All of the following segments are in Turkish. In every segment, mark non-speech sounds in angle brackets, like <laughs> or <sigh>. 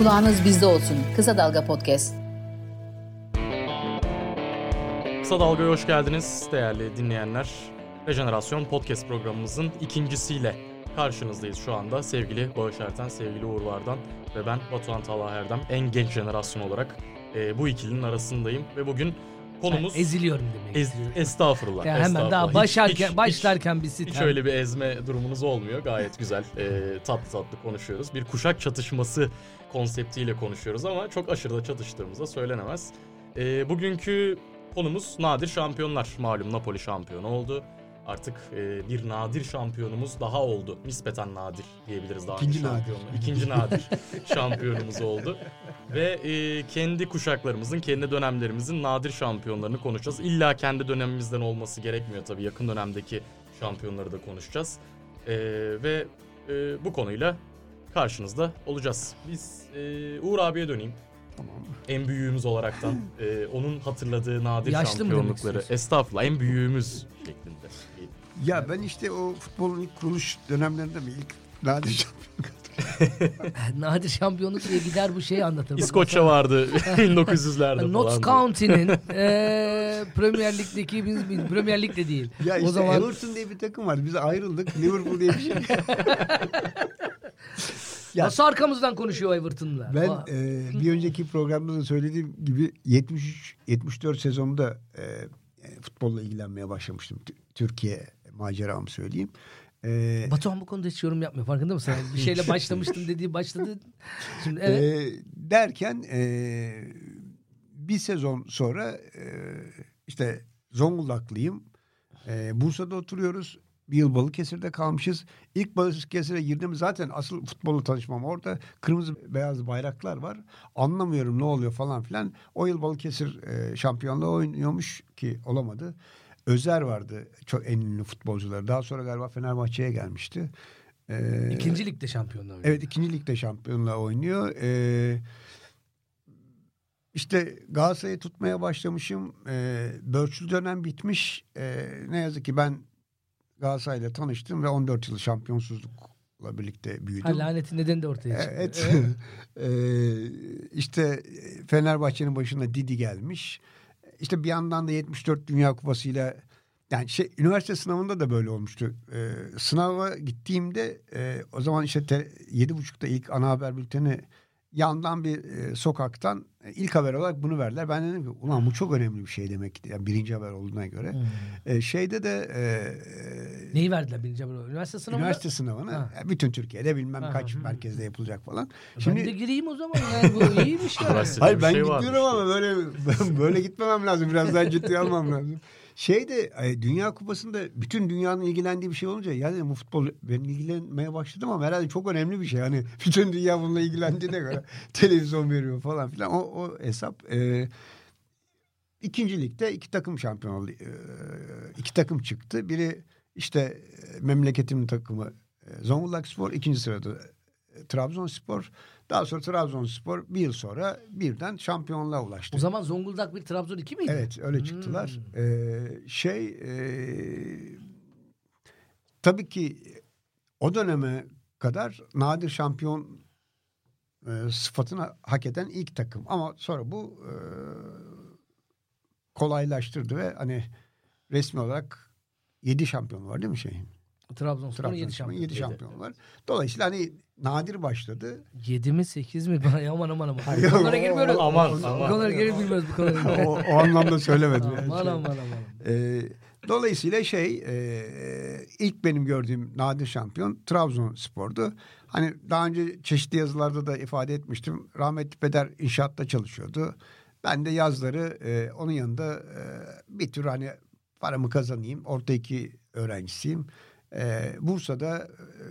Kulağınız bizde olsun. Kısa Dalga Podcast. Kısa Dalga'ya hoş geldiniz değerli dinleyenler. Rejenerasyon Podcast programımızın ikincisiyle karşınızdayız şu anda. Sevgili Bağış Erten, sevgili Uğur Vardan ve ben Batuhan Talha Erdem. En genç jenerasyon olarak e, bu ikilinin arasındayım ve bugün konumuz... Ben eziliyorum demek Ez, estağfurullah. Ya hemen estağfurullah. daha Hiç- başarken, hiç- başlarken bir hiç, sitem. hiç öyle bir ezme durumunuz olmuyor. Gayet güzel. E, tatlı tatlı konuşuyoruz. Bir kuşak çatışması konseptiyle konuşuyoruz ama çok aşırı da çatıştığımız da söylenemez. E, bugünkü konumuz nadir şampiyonlar. Malum Napoli şampiyonu oldu. Artık e, bir nadir şampiyonumuz daha oldu. Nispeten nadir diyebiliriz daha İkinci önce nadir. İkinci <laughs> nadir şampiyonumuz oldu. Ve e, kendi kuşaklarımızın, kendi dönemlerimizin nadir şampiyonlarını konuşacağız. İlla kendi dönemimizden olması gerekmiyor tabii. Yakın dönemdeki şampiyonları da konuşacağız. E, ve e, bu konuyla karşınızda olacağız. Biz e, Uğur abiye döneyim. Tamam. En büyüğümüz olaraktan e, onun hatırladığı nadir Yaşlı şampiyonlukları. Estağfurullah en büyüğümüz şeklinde. Ya ben işte o futbolun ilk kuruluş dönemlerinde mi ilk nadir şampiyon <laughs> Nadir şampiyonluk diye gider bu şeyi anlatır. İskoçya vardı <laughs> 1900'lerde mesela, falan. Notts County'nin eee Premier Lig'deki biz, biz Premier Lig'de değil. Ya işte o zaman Everton diye bir takım var. Biz ayrıldık. Liverpool diye bir şey. <laughs> <laughs> Ya- nasıl arkamızdan konuşuyor Everton'la? Ben Aa, e, bir önceki programda da söylediğim gibi 73 74 sezonunda e, e, futbolla ilgilenmeye başlamıştım. T- Türkiye maceramı söyleyeyim. E, Batuhan bu konuda hiç yorum yapmıyor. Farkında mısın? Bir şeyle başlamıştım dediği başladı. Şimdi evet. e, derken e, bir sezon sonra e, işte Zonguldaklıyım. E, Bursa'da oturuyoruz. Bir yıl Balıkesir'de kalmışız. İlk Balıkesir'e girdim zaten asıl futbolla tanışmam orada. Kırmızı beyaz bayraklar var. Anlamıyorum ne oluyor falan filan. O yıl Balıkesir e, şampiyonluğu oynuyormuş ki olamadı. Özer vardı çok en ünlü futbolcuları. Daha sonra galiba Fenerbahçe'ye gelmişti. E, İkinci ligde şampiyonluğu. oynuyor. Evet ikinci ligde şampiyonluğa oynuyor. Ee, işte Galatasaray'ı tutmaya başlamışım. Ee, dönem bitmiş. Ee, ne yazık ki ben Galatasaray'la tanıştım ve 14 yıl şampiyonsuzlukla birlikte büyüdüm. Ha, lanetin nedeni de ortaya çıktı. Evet. Ee, <laughs> işte Fenerbahçe'nin başına Didi gelmiş. İşte bir yandan da 74 Dünya Kupası'yla yani şey üniversite sınavında da böyle olmuştu. Ee, sınava gittiğimde e, o zaman işte te, 7.30'da ilk ana haber bülteni yandan bir e, sokaktan e, ilk haber olarak bunu verdiler. Ben dedim ki ulan bu çok önemli bir şey demek ki. Yani birinci haber olduğuna göre. Hmm. E, şeyde de e, e, Neyi verdiler birinci haber? Üniversite sınavında? üniversite sınavını Ha. e, bütün Türkiye'de bilmem Ha, kaç hı. merkezde yapılacak falan. Ben de gireyim o zaman yani bu iyiymiş <laughs> yani. Hayır ben şey gidiyorum varmış. ama böyle ben <laughs> böyle gitmemem lazım. Biraz daha ciddiye almam lazım. Şeyde e, Dünya Kupası'nda bütün dünyanın ilgilendiği bir şey olunca ya dedim bu futbol ben ilgilenmeye başladım ama herhalde çok önemli bir şey. Hani <laughs> bütün dünya bununla ilgilendiğine göre <laughs> televizyon veriyor falan filan. O, o hesap e, ikinci iki takım şampiyon oldu. E, iki takım çıktı. Biri işte e, memleketimin takımı e, Zonguldak Spor. ikinci sırada Trabzonspor. Daha sonra Trabzonspor bir yıl sonra birden şampiyonluğa ulaştı. O zaman Zonguldak bir Trabzon 2 miydi? Evet öyle çıktılar. Ee, şey e, tabii ki o döneme kadar nadir şampiyon e, sıfatını hak eden ilk takım. Ama sonra bu e, kolaylaştırdı ve hani resmi olarak 7 şampiyon var değil mi şeyin? Trabzonspor'un 7 Trabzonspor'un şampiyon. 7 şampiyon var. Dolayısıyla hani nadir başladı. 7 mi 8 mi? <laughs> Bana aman aman aman. Hayır, Bu konulara girmiyoruz. Aman, Bu aman. konulara girip bilmiyoruz bu konulara. o, o anlamda söylemedim. yani. aman Şey- aman aman. Ee, dolayısıyla şey e, ilk benim gördüğüm nadir şampiyon Trabzonspor'du. Hani daha önce çeşitli yazılarda da ifade etmiştim. Rahmetli Peder inşaatta çalışıyordu. Ben de yazları e, onun yanında e, bir tür hani paramı kazanayım. Orta iki öğrencisiyim. E, Bursa'da e,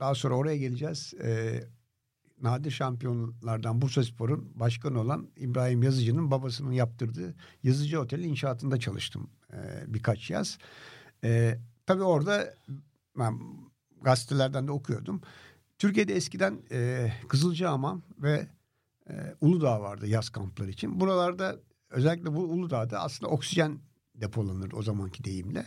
daha sonra oraya geleceğiz. E, nadir şampiyonlardan Bursaspor'un başkanı olan İbrahim Yazıcı'nın babasının yaptırdığı Yazıcı Oteli inşaatında çalıştım e, birkaç yaz. E, tabii orada ben gazetelerden de okuyordum. Türkiye'de eskiden e, Kızılcahamam ve e, Uludağ vardı yaz kampları için. Buralarda özellikle bu Uludağ'da aslında oksijen depolanır o zamanki deyimle.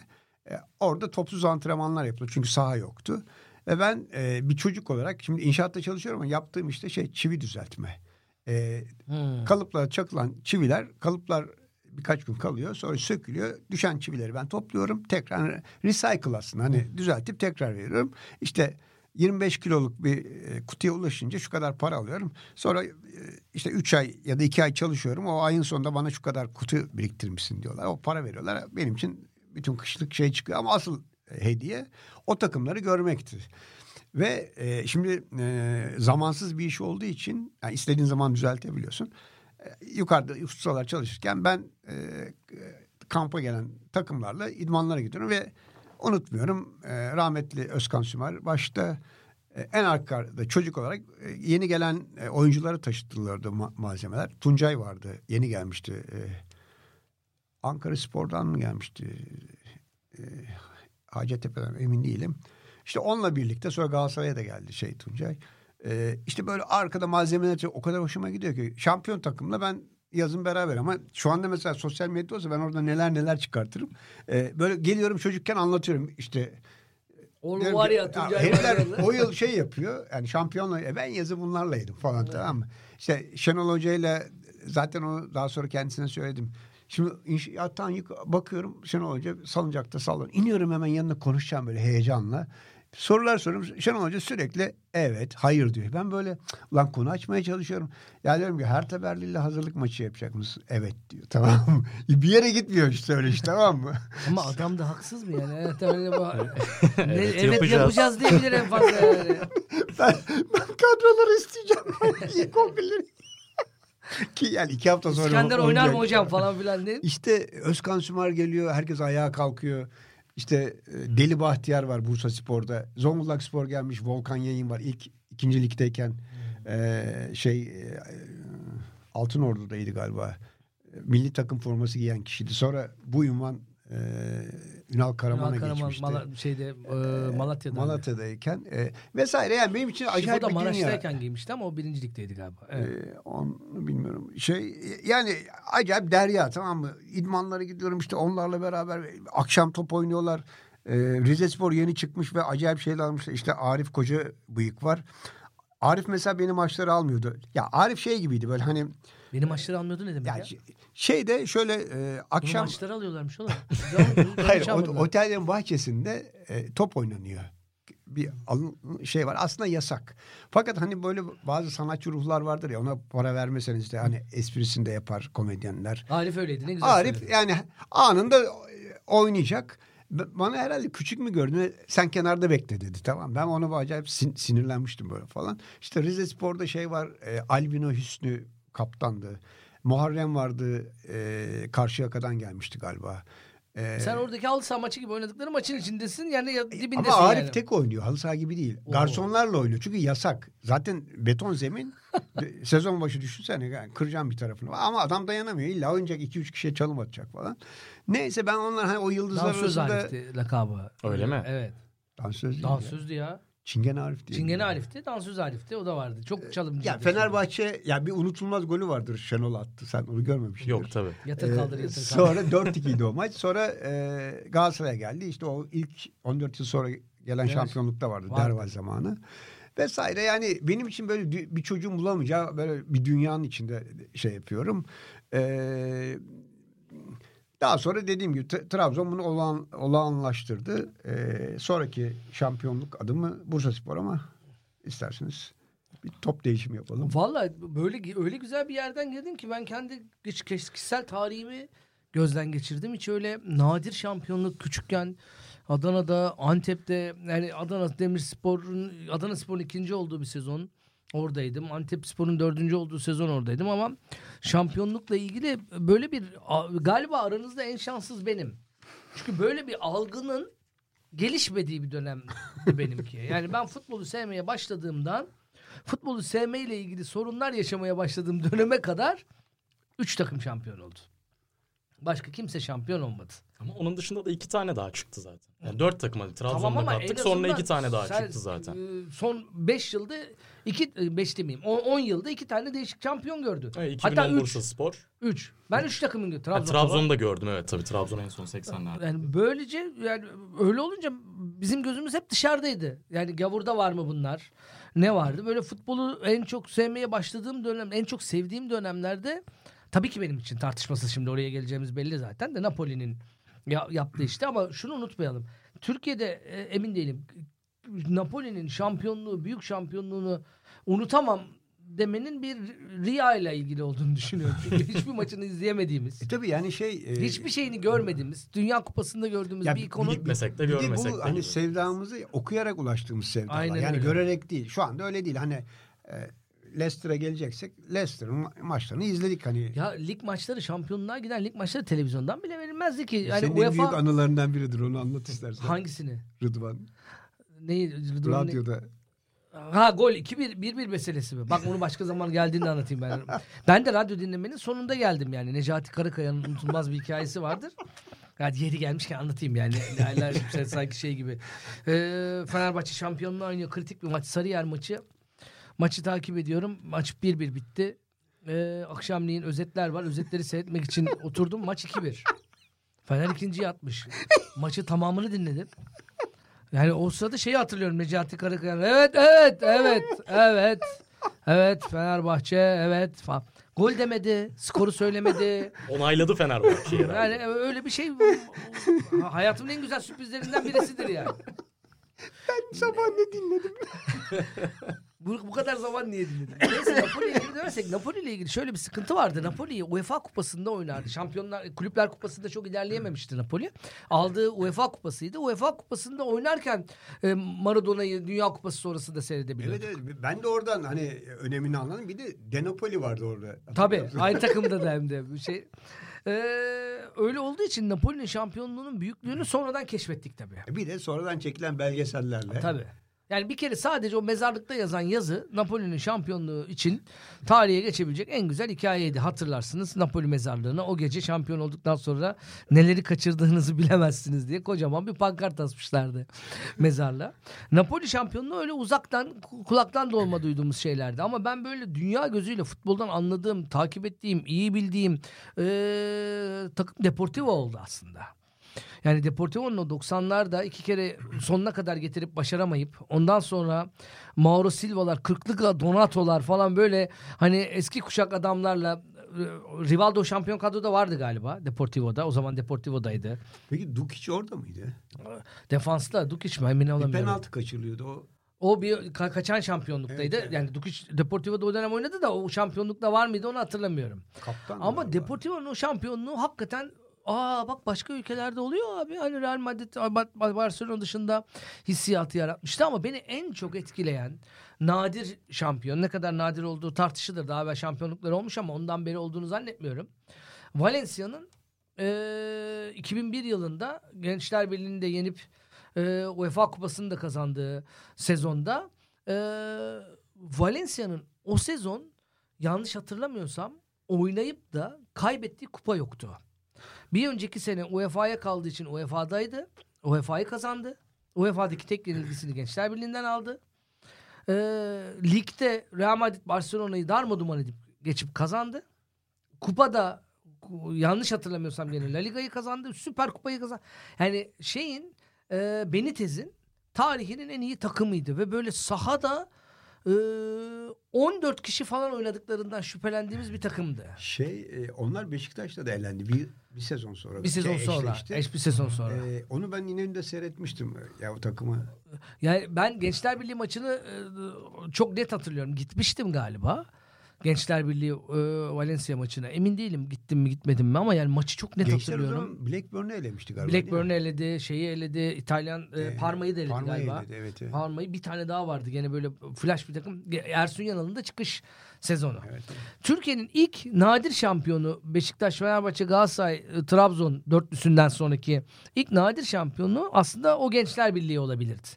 E, orada topsuz antrenmanlar yapılır çünkü saha yoktu. Ve ben e, bir çocuk olarak şimdi inşaatta çalışıyorum ama yaptığım işte şey çivi düzeltme. E, Hmm. kalıplara çakılan çiviler kalıplar birkaç gün kalıyor sonra sökülüyor. Düşen çivileri ben topluyorum tekrar recycle aslında hani düzeltip tekrar veriyorum. İşte 25 kiloluk bir e, kutuya ulaşınca şu kadar para alıyorum. Sonra e, işte 3 ay ya da 2 ay çalışıyorum. O ayın sonunda bana şu kadar kutu biriktirmişsin diyorlar. O para veriyorlar. Benim için bütün kışlık şey çıkıyor ama asıl hediye o takımları görmekti. Ve e, şimdi e, zamansız bir iş olduğu için yani istediğin zaman düzeltebiliyorsun. E, yukarıda ustalar çalışırken ben e, kampa gelen takımlarla idmanlara gidiyorum ve unutmuyorum e, rahmetli Özkan Sümer başta e, en arkada çocuk olarak e, yeni gelen e, oyuncuları taşıttılardı ma- malzemeler. Tuncay vardı yeni gelmişti. E, Ankara Spor'dan mı gelmişti? E, Hacettepe'den emin değilim. İşte onunla birlikte sonra Galatasaray'a da geldi şey Tuncay. Ee, işte böyle arkada malzemeler o kadar hoşuma gidiyor ki şampiyon takımla ben yazın beraber ama şu anda mesela sosyal medya olsa ben orada neler neler çıkartırım. Ee, böyle geliyorum çocukken anlatıyorum işte. Oğlum var ya Tuncay herifler o yıl şey yapıyor yani şampiyonla e, ben yazı bunlarla yedim falan tamam mı? İşte Şenol Hoca ile zaten onu daha sonra kendisine söyledim. Şimdi inşaattan yık- bakıyorum Şenol Hoca salıncakta sallanıyor. İniyorum hemen yanına konuşacağım böyle heyecanla. Sorular soruyorum. Şenol Hoca sürekli evet, hayır diyor. Ben böyle "Cık, lan konu açmaya çalışıyorum. Ya diyorum ki Hertha Berlin'le hazırlık maçı yapacak mısın? Evet diyor. <laughs> Tamam mı? Bir yere gitmiyor işte öyle işte tamam mı? <laughs> Ama adam da haksız mı yani? Bu- Ne- Evet, evet, yapacağız. yapacağız. diyebilir en fazla yani. <laughs> ben, ben kadroları isteyeceğim. İyi kombileri. <laughs> Ki yani iki hafta sonra İskender oynar mı hocam falan filan diye. İşte Özkan Sümer geliyor. Herkes ayağa kalkıyor. İşte e, Deli Bahtiyar var Bursa Spor'da. Zonguldak Spor gelmiş. Volkan Yayın var. İlk ikinci ligdeyken e, şey e, Altın Ordu'daydı galiba. Milli takım forması giyen kişiydi. Sonra bu ünvan e, Ünal Karaman'a Ünal Karaman, geçmişti. Mala- şeyde e, Malatya'da. Malatya'dayken e, vesaire yani benim için acayip Şifo'da bir dünya. Maraş'tayken giymişti ama o birinci ligdeydi galiba. Evet. Ee, onu bilmiyorum. Şey yani acayip derya tamam mı? İdmanlara gidiyorum işte onlarla beraber akşam top oynuyorlar. Ee, Rize Spor yeni çıkmış ve acayip şeyler almışlar. İşte Arif Koca bıyık var. Arif mesela benim maçları almıyordu. Ya Arif şey gibiydi böyle hani Benim maçları almıyordu ne demek ya ya? şeyde şöyle e, akşam maçları alıyorlarmış oğlum. <laughs> Hayır o, otellerin bahçesinde e, top oynanıyor. Bir şey var aslında yasak. Fakat hani böyle bazı sanatçı ruhlar vardır ya ona para vermeseniz de hani esprisini de yapar komedyenler. Arif öyleydi ne güzel Arif söyledi. yani anında oynayacak. B- Bana herhalde küçük mü gördün? Sen kenarda bekle dedi. Tamam. Ben ona acayip sin- sinirlenmiştim böyle falan. İşte Rize Spor'da şey var. E, Albino Hüsnü kaptandı. Muharrem vardı. E, Karşıyaka'dan gelmişti galiba. E, Sen oradaki halı saha maçı gibi oynadıkları maçın içindesin yani ya dibindesin ama Arif yani. tek oynuyor. Halı saha gibi değil. Oo. Garsonlarla oynuyor. Çünkü yasak. Zaten beton zemin. <laughs> Sezon başı düşünsene. Yani kıracağım bir tarafını. Ama adam dayanamıyor. İlla oynayacak. iki üç kişiye çalım atacak falan. Neyse ben onlar hani o yıldızlar Dansöz arasında... Arif'ti lakabı. Öyle mi? Evet. Dansöz değil ya. Dansözdü ya. Çingene Arif diye. Çingene Arif'ti, dansöz Arif'ti. O da vardı. Çok çalımcıydı. Ya Fenerbahçe ya bir unutulmaz golü vardır Şenol attı. Sen onu görmemişsin. Yok tabii. Yatır Ee, kaldır yatır kaldır. sonra <laughs> 4-2'ydi o maç. Sonra e, Galatasaray'a geldi. İşte o ilk 14 yıl sonra gelen Evet. şampiyonlukta vardı. Vardı. Derval zamanı. Vesaire yani benim için böyle bir çocuğun bulamayacağı böyle bir dünyanın içinde şey yapıyorum. Ee, daha sonra dediğim gibi Trabzon bunu olağan, olağanlaştırdı. Ee, sonraki şampiyonluk adımı Bursa Spor ama isterseniz bir top değişimi yapalım. Vallahi böyle öyle güzel bir yerden girdim ki ben kendi kişisel tarihimi gözden geçirdim. Hiç öyle nadir şampiyonluk küçükken Adana'da, Antep'te yani Adana Demirspor'un Adana Spor'un ikinci olduğu bir sezon oradaydım. Antep Spor'un dördüncü olduğu sezon oradaydım ama şampiyonlukla ilgili böyle bir galiba aranızda en şanssız benim. Çünkü böyle bir algının gelişmediği bir dönemdi benimki. Yani ben futbolu sevmeye başladığımdan futbolu sevmeyle ilgili sorunlar yaşamaya başladığım döneme kadar 3 takım şampiyon oldu. Başka kimse şampiyon olmadı. Ama onun dışında da iki tane daha çıktı zaten. Yani dört takım hadi Trabzon'da Tamam ama kattık sonra iki tane daha sen, çıktı zaten. e, Son 5 yılda iki 5 demeyeyim 10 yılda iki tane değişik şampiyon gördü. 2010 Hatta 3. Bursa Spor. 3. Ben 3 takımın gördüm. Trabzon Trabzon'u da gördüm evet tabii Trabzon en son 80'lerde. Yani böylece yani öyle olunca bizim gözümüz hep dışarıdaydı. Yani gavurda var mı bunlar? Ne vardı? Böyle futbolu en çok sevmeye başladığım dönem, en çok sevdiğim dönemlerde tabii ki benim için tartışmasız şimdi oraya geleceğimiz belli zaten de Napoli'nin ya, yaptığı işte ama şunu unutmayalım. Türkiye'de e, emin değilim. Napoli'nin şampiyonluğu, büyük şampiyonluğunu unutamam demenin bir Ria ile ilgili olduğunu düşünüyorum. Çünkü <laughs> hiçbir maçını izleyemediğimiz. E tabii yani şey... e, Hiçbir şeyini görmediğimiz, Dünya Kupası'nda gördüğümüz Ya bir ikonu. Gitmesek de bir de görmesek bu de. hani gibi. sevdamızı okuyarak ulaştığımız sevdalar. Aynen yani öyle. görerek değil. Şu anda öyle değil. Hani e, Leicester'a geleceksek Leicester'ın ma- maçlarını izledik hani. Ya lig maçları, şampiyonluğa giden lig maçları televizyondan bile verilmezdi ki. Yani Senin en büyük UEFA anılarından biridir onu anlat istersen. hangisini? Rıdvan. Neyi? Rıdvan'ın ne- Radyoda. Ha gol 2-1 1-1 meselesi mi? Bak onu başka zaman geldiğinde anlatayım ben. Ben de radyo dinlemenin sonunda geldim yani. Necati Karakaya'nın unutulmaz bir hikayesi vardır. Hadi yeri gelmişken anlatayım yani. Şey- sanki şey gibi. Ee, Fenerbahçe şampiyonluğu oynuyor. Kritik bir maç. Sarıyer maçı. Maçı takip ediyorum. Maç 1-1 bitti. Ee, akşamleyin özetler var. Özetleri seyretmek için <laughs> oturdum. Maç 2-1. Fener ikinciyi atmış. Maçı tamamını dinledim. Yani o sırada şeyi hatırlıyorum Necati Karakaya. Evet, evet, evet, evet. Evet Fenerbahçe, evet falan. Gol demedi, skoru söylemedi. Onayladı Fenerbahçe'yi herhalde. Yani öyle bir şey <laughs> hayatımın en güzel sürprizlerinden birisidir yani. Sabah ne dinledim? <laughs> Bu, bu kadar zaman niye dinledin? Neyse Napoli'ye geri dönersek Napoli ile ilgili şöyle bir sıkıntı vardı. Napoli UEFA kupasında oynardı. Şampiyonlar Kulüpler Kupası'nda çok ilerleyememişti Napoli. Aldığı UEFA kupasıydı. UEFA kupasında oynarken e, Maradona'yı Dünya Kupası sonrası da seyredebiliyorduk. Evet, evet ben de oradan hani önemini anladım. Bir de Denopoli vardı orada. Tabii aynı takımda da <laughs> hem de bir şey. Ee, öyle olduğu için Napoli'nin şampiyonluğunun büyüklüğünü sonradan keşfettik tabii. Bir de sonradan çekilen belgesellerle. Tabii. Yani bir kere sadece o mezarlıkta yazan yazı Napoli'nin şampiyonluğu için tarihe geçebilecek en güzel hikayeydi. Hatırlarsınız Napoli mezarlığına o gece şampiyon olduktan sonra neleri kaçırdığınızı <laughs> bilemezsiniz diye kocaman bir pankart asmışlardı mezarla. Napoli şampiyonluğu öyle uzaktan ku- kulaktan dolma duyduğumuz şeylerdi. Ama ben böyle dünya gözüyle futboldan anladığım, takip ettiğim, iyi bildiğim eee takım Deportivo oldu aslında. Yani Deportivo'nun o 90'larda iki kere sonuna kadar getirip başaramayıp ondan sonra Mauro Silva'lar, Kırklık Donato'lar falan böyle hani eski kuşak adamlarla e, Rivaldo şampiyon kadroda vardı galiba Deportivo'da. O zaman Deportivo'daydı. Peki Dukic orada mıydı? Defansta Dukic mi emin Bir olamıyorum. penaltı kaçırılıyordu o. O bir ka- kaçan şampiyonluktaydı. Evet, evet. Yani Dukic Deportivo'da o dönem oynadı da o şampiyonlukta var mıydı onu hatırlamıyorum. Kaptan Ama. Deportivo'nun o şampiyonluğu hakikaten aa bak başka ülkelerde oluyor abi. Hani Real Madrid, Bar- Barcelona dışında hissiyatı yaratmıştı ama beni en çok etkileyen nadir şampiyon. Ne kadar nadir olduğu tartışılır. Daha evvel şampiyonlukları olmuş ama ondan beri olduğunu zannetmiyorum. Valencia'nın eee, 2001 yılında Gençler Birliği'nde yenip eee, UEFA Kupası'nı da kazandığı sezonda eee, Valencia'nın o sezon yanlış hatırlamıyorsam oynayıp da kaybettiği kupa yoktu. Bir önceki sene UEFA'ya kaldığı için UEFA'daydı. UEFA'yı kazandı. UEFA'daki tek yenilgisini Gençler Birliği'nden aldı. Ee, ligde Real Madrid Barcelona'yı darmaduman edip geçip kazandı. Kupada ku- yanlış hatırlamıyorsam gene La Liga'yı kazandı. Süper Kupayı kazandı. Yani şeyin e, Benitez'in tarihinin en iyi takımıydı ve böyle sahada e, 14 kişi falan oynadıklarından şüphelendiğimiz bir takımdı. Şey e, onlar Beşiktaş'ta da elendi bir, bir sezon sonra. Bir sezon Şey, sonra. Eş bir sezon sonra. E, onu ben İnönü'nde seyretmiştim ya o takımı. Yani ben Gençler Birliği maçını e, çok net hatırlıyorum. Gitmiştim galiba. Gençler Birliği e, Valencia maçına. Emin değilim gittim mi gitmedim mi ama yani maçı çok net Gençler hatırlıyorum. Blackburn'u elemişti galiba. Blackburn'u eledi, şeyi eledi, İtalyan e, E, Parma'yı da eledi Parma'yı galiba. eledi, evet, evet. Parma'yı bir tane daha vardı gene böyle flash bir takım. Ersun Yanal'ın da çıkış sezonu. Evet, evet. Türkiye'nin ilk nadir şampiyonu Beşiktaş, Fenerbahçe, Galatasaray, e, Trabzon dörtlüsünden sonraki ilk nadir şampiyonu aslında o Gençler Birliği olabilirdi.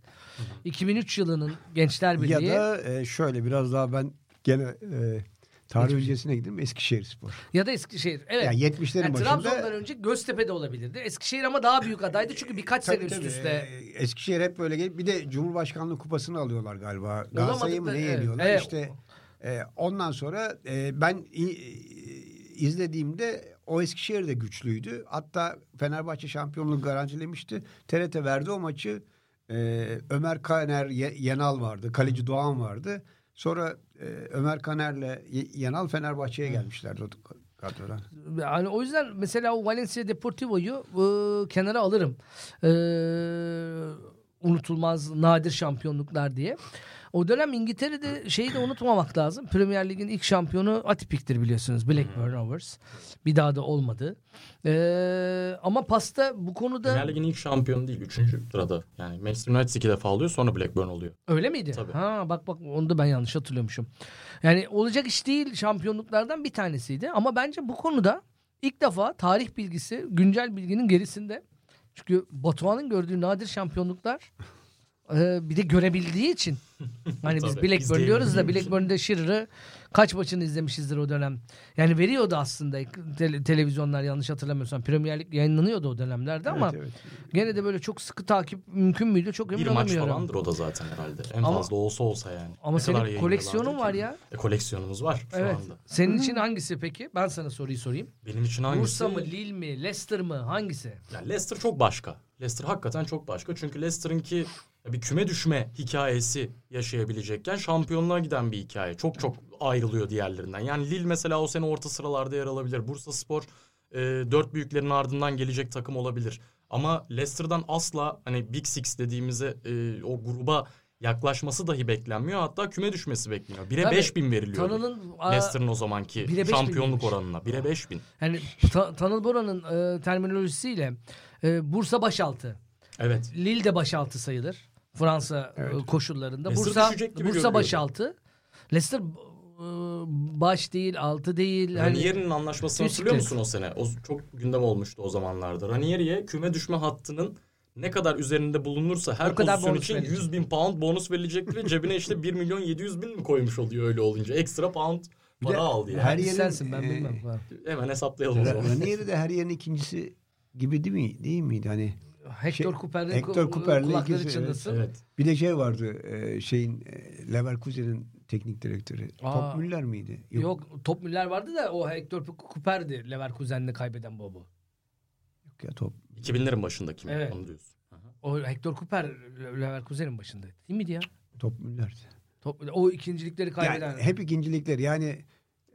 2003 yılının Gençler Birliği. Ya da e, şöyle biraz daha ben gene e, Tarih Geçmiş. öncesine gidelim Eskişehir Spor. Ya da Eskişehir. Evet. Yani 70'lerin Yani başında Trabzon'dan önce Göztepe'de olabilirdi. Eskişehir ama daha büyük adaydı çünkü birkaç Tabii, sene üst üste. Ee, Eskişehir hep böyle gelip bir de Cumhurbaşkanlığı kupasını alıyorlar galiba. Galatasaray'ı mı ne evet, yeniyorlar evet. işte. e, ondan sonra e, ben i- izlediğimde o Eskişehir de güçlüydü. Hatta Fenerbahçe şampiyonluğu garantilemişti. TRT verdi o maçı. E, Ömer Kaner, Ye- Yenal vardı. Kaleci Doğan vardı. Sonra e, Ömer Kaner'le Yenal Fenerbahçe'ye gelmişlerdi o kadrodan. Yani o yüzden mesela o Valencia Deportivo'yu e, kenara alırım. E, unutulmaz nadir şampiyonluklar diye. O dönem İngiltere'de şeyi de unutmamak lazım. Premier Lig'in ilk şampiyonu atipiktir biliyorsunuz. Blackburn Rovers. Bir daha da olmadı. E, ama pasta bu konuda Premier Lig'in ilk şampiyonu değil. Üçüncü sırada. Yani Manchester United iki defa alıyor sonra Blackburn oluyor. öyle miydi? Tabii. Ha bak bak onu da ben yanlış hatırlıyormuşum. Yani olacak iş değil şampiyonluklardan bir tanesiydi. Ama bence bu konuda ilk defa tarih bilgisi güncel bilginin gerisinde. Çünkü Batuhan'ın gördüğü nadir şampiyonluklar e, bir de görebildiği için. <laughs> Hani biz Blackburn diyoruz da. Blackburn'da Shearer'ı kaç maçını izlemişizdir o dönem. Yani veriyordu aslında tele- televizyonlar yanlış hatırlamıyorsam. Premier Lig yayınlanıyordu o dönemlerde ama Evet, evet. gene de böyle çok sıkı takip mümkün müydü? Çok emin Bir maç olamıyorum. falandır o da zaten herhalde. En Ama- fazla olsa olsa yani. Ama Ne senin koleksiyonun var ya. E, koleksiyonumuz var şu Evet. anda. Senin için hangisi peki? Ben sana soruyu sorayım. Benim için hangisi? Bursa mı, Lille mi, Leicester mı? Hangisi? Ya Leicester çok başka. Leicester hakikaten çok başka. Çünkü Leicester'ınki bir küme düşme hikayesi yaşayabilecekken şampiyonluğa giden bir hikaye. Çok çok ayrılıyor diğerlerinden. Yani Lille mesela o sene orta sıralarda yer alabilir. Bursa Spor e, dört büyüklerin ardından gelecek takım olabilir. Ama Leicester'dan asla hani Big Six dediğimize e, o gruba yaklaşması dahi beklenmiyor. Hatta küme düşmesi bekleniyor. 1'e Tabii, 5 bin veriliyor. Tanı'nın aa, Leicester'ın o zamanki bire şampiyonluk oranına. 1'e 5 bin. yani Ta- Tanıl Bora'nın e, terminolojisiyle e, Bursa başaltı. Evet. Lille de başaltı sayılır. Fransa e, koşullarında. Leicester Bursa Bursa görünüyordu. başaltı. Leicester e, baş değil, altı değil. Hani Ranieri'nin anlaşmasını Üst hatırlıyor musun o sene? O çok gündem olmuştu o zamanlarda. Ranieri'ye küme düşme hattının ne kadar üzerinde bulunursa her O kadar pozisyon bonus için verecek. 100 bin pound bonus verilecekti ve cebine işte 1 milyon 700 bin mi koymuş oluyor öyle olunca. Ekstra pound para aldı yani. her yerin, sensin ben e, bilmem. Hemen hesaplayalım o zaman. Ranieri de her yerin ikincisi gibi değil mi? Değil miydi hani? Hector Cooper'le Hector ku- Cooper'le kulakları ikisi, çınlasın. Evet. Bir de şey vardı e, şeyin e, Leverkusen'in teknik direktörü. Aa. Top Müller miydi? Yok. Top Müller vardı da o Hector Cooper'di Leverkusen'le kaybeden baba. Yok ya top. 2000'lerin başındaki mi? Evet. Onu diyorsun. Aha. O Hector Cooper Leverkusen'in başındaydı. Değil miydi ya? Top Müller'di. Top, o ikincilikleri kaybeden. Yani hep ikincilikler yani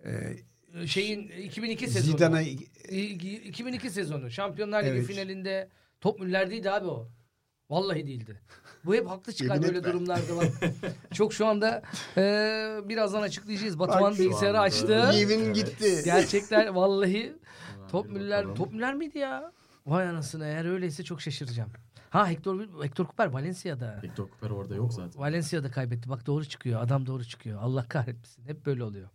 e, şeyin 2002 sezonu. Zidane'a İ- 2002 sezonu. Şampiyonlar Ligi Evet. finalinde top Müller'deydi abi o. Vallahi değildi. Bu hep haklı çıkar böyle durumlarda bak. <laughs> Çok şu anda e, birazdan açıklayacağız. Batuhan bilgisayarı açtı. Yemin gitti. Gerçekler vallahi top bir Müller top Müller miydi ya? Vay anasını eğer öyleyse çok şaşıracağım. Ha Hector Hector Cooper Valencia'da. Victor Cooper orada yok zaten. Valencia'da kaybetti. Bak doğru çıkıyor. Adam doğru çıkıyor. Allah kahretmesin. Hep böyle oluyor.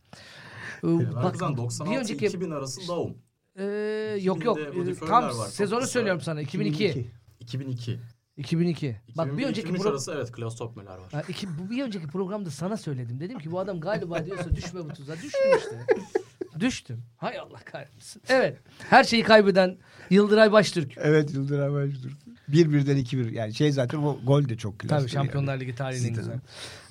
Ee, bir 96 önceki 2000 arası Daum. Ee, yok yok 2000'de Rudi Völler tam sezonu söylüyorum sana 2002. 2002. 2002. Bak bir 2001, önceki 2003 pro- arası evet Klaus Topmüller var. Ha, iki, bu bir önceki programda sana söyledim. Dedim ki bu adam galiba diyorsa düşme bu tuzağa. Düştüm işte. <laughs> Düştüm. Hay Allah kahretsin. Evet. Her şeyi kaybeden Yıldıray Baştürk. Evet Yıldıray Baştürk. Bir birden iki bir. Yani şey zaten o gol de çok klaslı. Tabii Şampiyonlar Ligi tarihinin Zidane. güzel.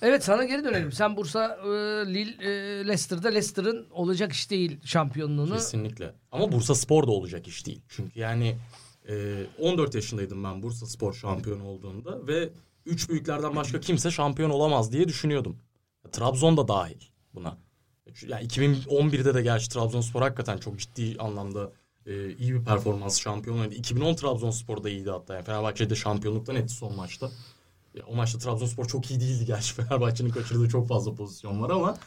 Evet sana geri dönelim. Sen Bursa, e, Lille, e, Leicester'da Leicester'ın olacak iş değil şampiyonluğunu. Kesinlikle. Ama Bursa Spor da olacak iş değil. Çünkü yani e, 14 yaşındaydım ben Bursa Spor şampiyonu olduğunda ve üç büyüklerden başka kimse şampiyon olamaz diye düşünüyordum. Trabzon da dahil buna. Yani 2011'de de gerçi Trabzonspor hakikaten çok ciddi anlamda e, iyi bir performans şampiyon oynadı. 2010 Trabzonspor da iyiydi hatta. Yani Fenerbahçe'de şampiyonluktan etti son maçta. Ya, o maçta Trabzonspor çok iyi değildi gerçi. <laughs> Fenerbahçe'nin kaçırdığı çok fazla pozisyon var ama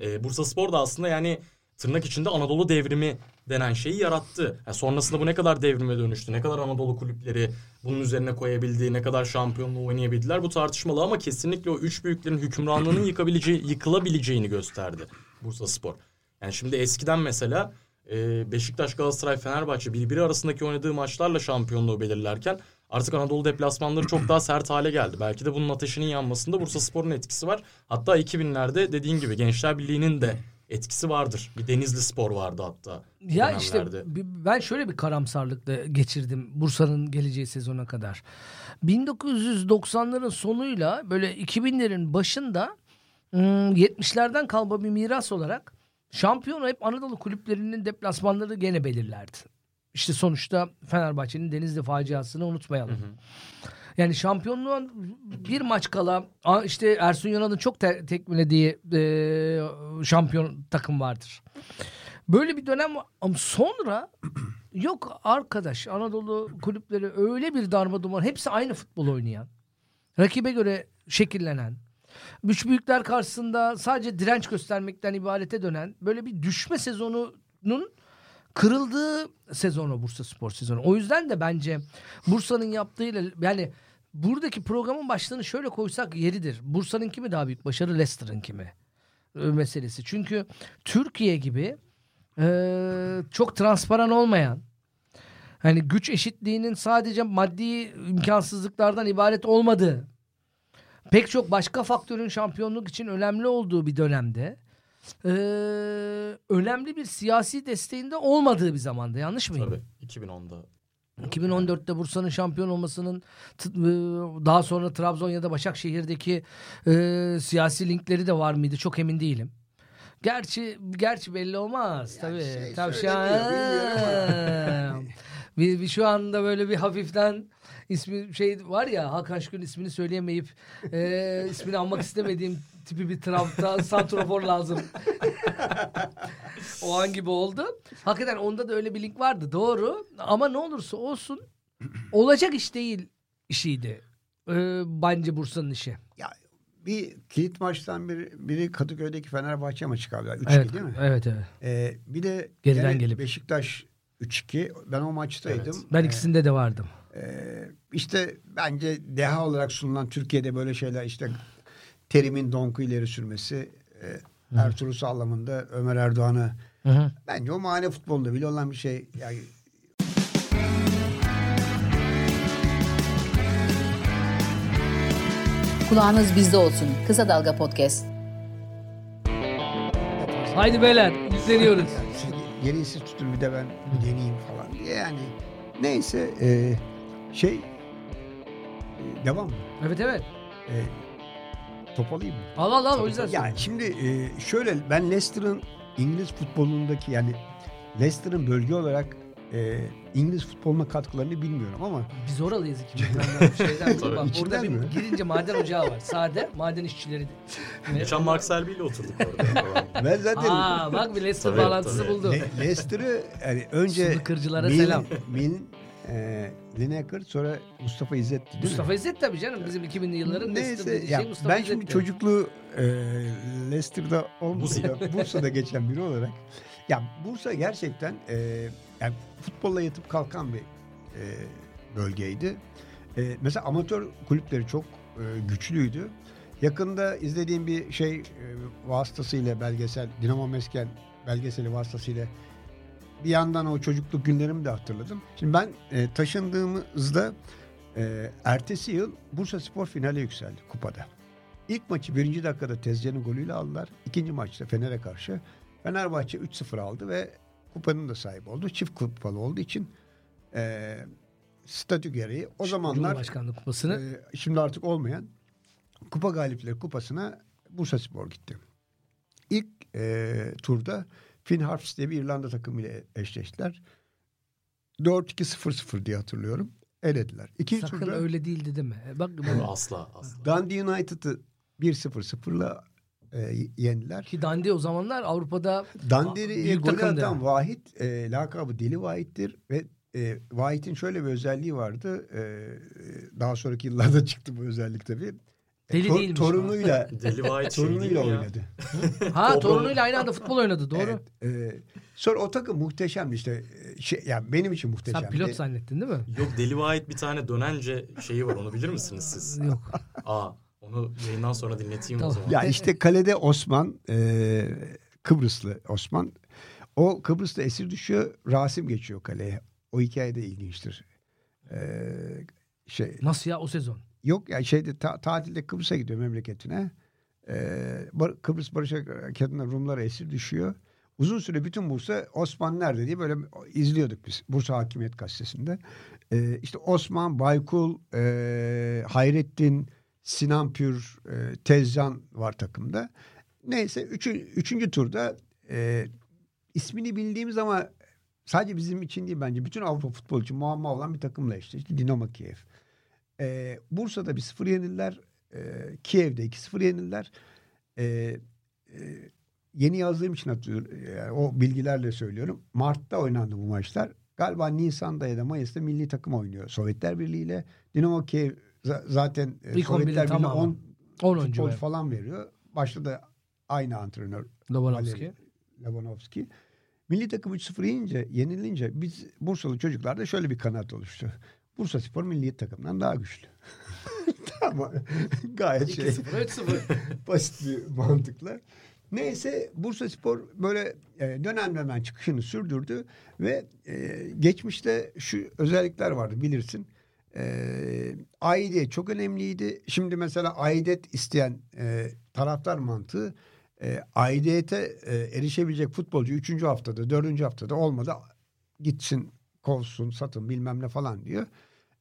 e, Bursa Spor da aslında yani tırnak içinde Anadolu devrimi denen şeyi yarattı. Yani sonrasında bu ne kadar devrime dönüştü, ne kadar Anadolu kulüpleri bunun üzerine koyabildi, ne kadar şampiyonluğu oynayabildiler bu tartışmalı ama kesinlikle o üç büyüklerin hükümranlığının yıkabileceği, yıkılabileceğini gösterdi Bursa Spor. Yani şimdi eskiden mesela e, Beşiktaş, Galatasaray, Fenerbahçe birbiri arasındaki oynadığı maçlarla şampiyonluğu belirlerken artık Anadolu deplasmanları çok daha sert hale geldi. Belki de bunun ateşinin yanmasında Bursa Spor'un etkisi var. Hatta 2000'lerde dediğin gibi Gençler Birliği'nin de etkisi vardır. Bir Denizli Spor vardı hatta. Ya işte ben şöyle bir karamsarlıkla geçirdim Bursa'nın geleceği sezona kadar. 1990'ların sonuyla böyle 2000'lerin başında ım, 70'lerden kalma bir miras olarak şampiyonu hep Anadolu kulüplerinin deplasmanları gene belirlerdi. İşte sonuçta Fenerbahçe'nin Denizli faciasını unutmayalım. Yani şampiyonluğun bir maç kala işte Ersun Yanal'ın çok te- tekmelediği e, şampiyon takım vardır. Böyle bir dönem ama sonra <clears throat> yok arkadaş Anadolu kulüpleri öyle bir darma duman hepsi aynı futbol oynayan. Rakibe göre şekillenen. Üç büyükler karşısında sadece direnç göstermekten ibarete dönen böyle bir düşme sezonunun kırıldığı sezon o Bursa Spor sezonu. O yüzden de bence Bursa'nın yaptığıyla yani buradaki programın başlığını şöyle koysak yeridir. Bursa'nın kimi daha büyük başarı Leicester'ın kimi e, meselesi. Çünkü Türkiye gibi e, çok transparan olmayan hani güç eşitliğinin sadece maddi imkansızlıklardan ibaret olmadığı pek çok başka faktörün şampiyonluk için önemli olduğu bir dönemde e, önemli bir siyasi desteğinde olmadığı bir zamanda yanlış mıyım? Tabii 2010'da. 2014'te Bursa'nın şampiyon olmasının daha sonra Trabzon ya da Başakşehir'deki e, siyasi linkleri de var mıydı çok emin değilim. Gerçi gerçi belli olmaz tabii. şey tabii şu söyleniyor, an bilmiyorum bir, bir şu anda böyle bir hafiften ismi şey var ya Hakan Şükür'ün ismini söyleyemeyip e, ismini almak istemediğim tipi bir tarafta santrofor lazım. <laughs> o an gibi oldu. Hakikaten onda da öyle bir link vardı doğru. Ama ne olursa olsun olacak iş değil işiydi. Ee, bence Bursa'nın işi. Ya bir kilit maçtan biri, biri Kadıköy'deki Fenerbahçe maçı galiba. 3 Evet, değil mi? evet, evet. Ee, bir de Geriden gelip. Beşiktaş 3-2. Ben o maçtaydım. Ben Ee, ikisinde de vardım. Ee, işte bence deha olarak sunulan Türkiye'de böyle şeyler işte terimin donku ileri sürmesi e, Ertuğrul Sağlam'ında Ömer Erdoğan'ı Hı hı. bence o mahalle futbolunda bile olan bir şey. Yani Kulağınız bizde olsun. Kısa Dalga Podcast. Haydi beyler yükleniyoruz. <laughs> yani işte gerisi tutun bir de ben deneyeyim falan diye yani neyse e, şey e, devam mı? evet evet. E, top alayım mı? Al al al o yüzden. Yani şimdi e, şöyle ben Leicester'ın İngiliz futbolundaki yani Leicester'ın bölge olarak e, İngiliz futboluna katkılarını bilmiyorum ama Biz oralıyız ikimiz. <laughs> Şeyden, Tabii. bak, orada bir mi? girince maden ocağı var. Sade maden işçileri. <laughs> Geçen Mark Selby ile oturduk orada. <laughs> ben zaten Aa bak bir Leicester Tabii, bağlantısı tabii. buldu. Le- Leicester'ı yani önce Sulu Mil- selam. Mil, e, Lineker sonra Mustafa İzzet değil mi? Mustafa İzzet tabii canım bizim 2000'li yılların Neyse ya şey Mustafa ben şimdi İzzet'ti. çocukluğu e, Leicester'da olmasa da <laughs> Bursa'da geçen biri olarak ya Bursa gerçekten e, yani futbolla yatıp kalkan bir e, bölgeydi. E, mesela amatör kulüpleri çok e, güçlüydü. Yakında izlediğim bir şey e, vasıtasıyla belgesel Dinamo Mesken belgeseli vasıtasıyla bir yandan o çocukluk günlerimi de hatırladım. Şimdi ben e, taşındığımızda e, ertesi yıl Bursa Spor finale yükseldi kupada. İlk maçı birinci dakikada Tezcan'ın golüyle aldılar. İkinci maçta Fener'e karşı Fenerbahçe 3-0 aldı ve kupanın da sahibi oldu. Çift kupalı olduğu için e, statü gereği o zamanlar Cumhurbaşkanlığı kupasını e, şimdi artık olmayan Kupa Galipleri Kupası'na Bursa Spor gitti. İlk e, turda Finn Harps diye bir İrlanda takımıyla eşleştiler. 4-2-0-0 diye hatırlıyorum. Elediler. İkinci sakın turda öyle değildi değil mi? E, Bak asla asla. Dundee United'ı 1-0-0'la e, yendiler. ki Dundee o zamanlar Avrupa'da golü takımdı. atan Vahit e, lakabı Deli Vahit'tir ve e, Vahit'in şöyle bir özelliği vardı. E, daha sonraki yıllarda <laughs> çıktı bu özellik tabii. Deli to- değilmiş Torunuyla <laughs> Deli White şey <laughs> değil torunuyla mi ya? oynadı. <laughs> ha torunuyla aynı anda futbol oynadı doğru. Evet, e, sonra o takım muhteşemdi işte. E, Şey, yani benim için muhteşemdi. Sen pilot zannettin değil mi? Yok Deli White bir tane dönence şeyi var onu bilir misiniz siz? Yok. Aa onu yayından sonra dinleteyim o Tamam. zaman. Ya işte kalede Osman, e, Kıbrıslı Osman. O Kıbrıs'ta esir düşüyor, Rasim geçiyor kaleye. O hikaye de ilginçtir. E, şey Nasıl ya o sezon? Yok ya şeyde ta- tatilde Kıbrıs'a gidiyor memleketine. Ee, Kıbrıs Barış Harekatı'nda Rumlar esir düşüyor. Uzun süre bütün Bursa Osman nerede diye böyle izliyorduk biz Bursa Hakimiyet Gazetesi'nde. Ee, işte Osman, Baykul, e, Hayrettin, Sinan Pür, e, Tezcan var takımda. Neyse üçü, üçüncü turda e, ismini bildiğimiz ama sadece bizim için değil bence bütün Avrupa futbolu için muamma olan bir takımla eşleşti. Dinamo Kiev. E, Bursa'da bir sıfır yenildiler. E, Kiev'de 2-0 yenildiler. E, e, yeni yazdığım için hatırlıyorum. Yani o bilgilerle söylüyorum. Mart'ta oynandı bu maçlar. Galiba Nisan'da ya da Mayıs'ta milli takım oynuyor. Sovyetler Birliği ile Dinamo Kiev za- zaten e, İlk 11'in Sovyetler Birliği tamamı. 10 10 oyuncu futbol falan veriyor. Başta da aynı antrenör Lobanovski. Valeri Labanovski. Milli takım 3-0 yiyince, yenilince biz Bursalı çocuklarda şöyle bir kanaat oluştu. Bursa Spor milli takımdan daha güçlü. <laughs> tamam. Gayet şey 2-0, 3-0. <laughs> basit bir mantıkla. Neyse Bursa Spor böyle e, dönem dönem çıkışını sürdürdü ve e, geçmişte şu özellikler vardı bilirsin. E, aidiyet çok önemliydi. Şimdi mesela aidet isteyen e, taraftar mantığı e, aidiyete e, erişebilecek futbolcu 3. haftada 4. haftada olmadı gitsin kovsun satın bilmem ne falan diyor.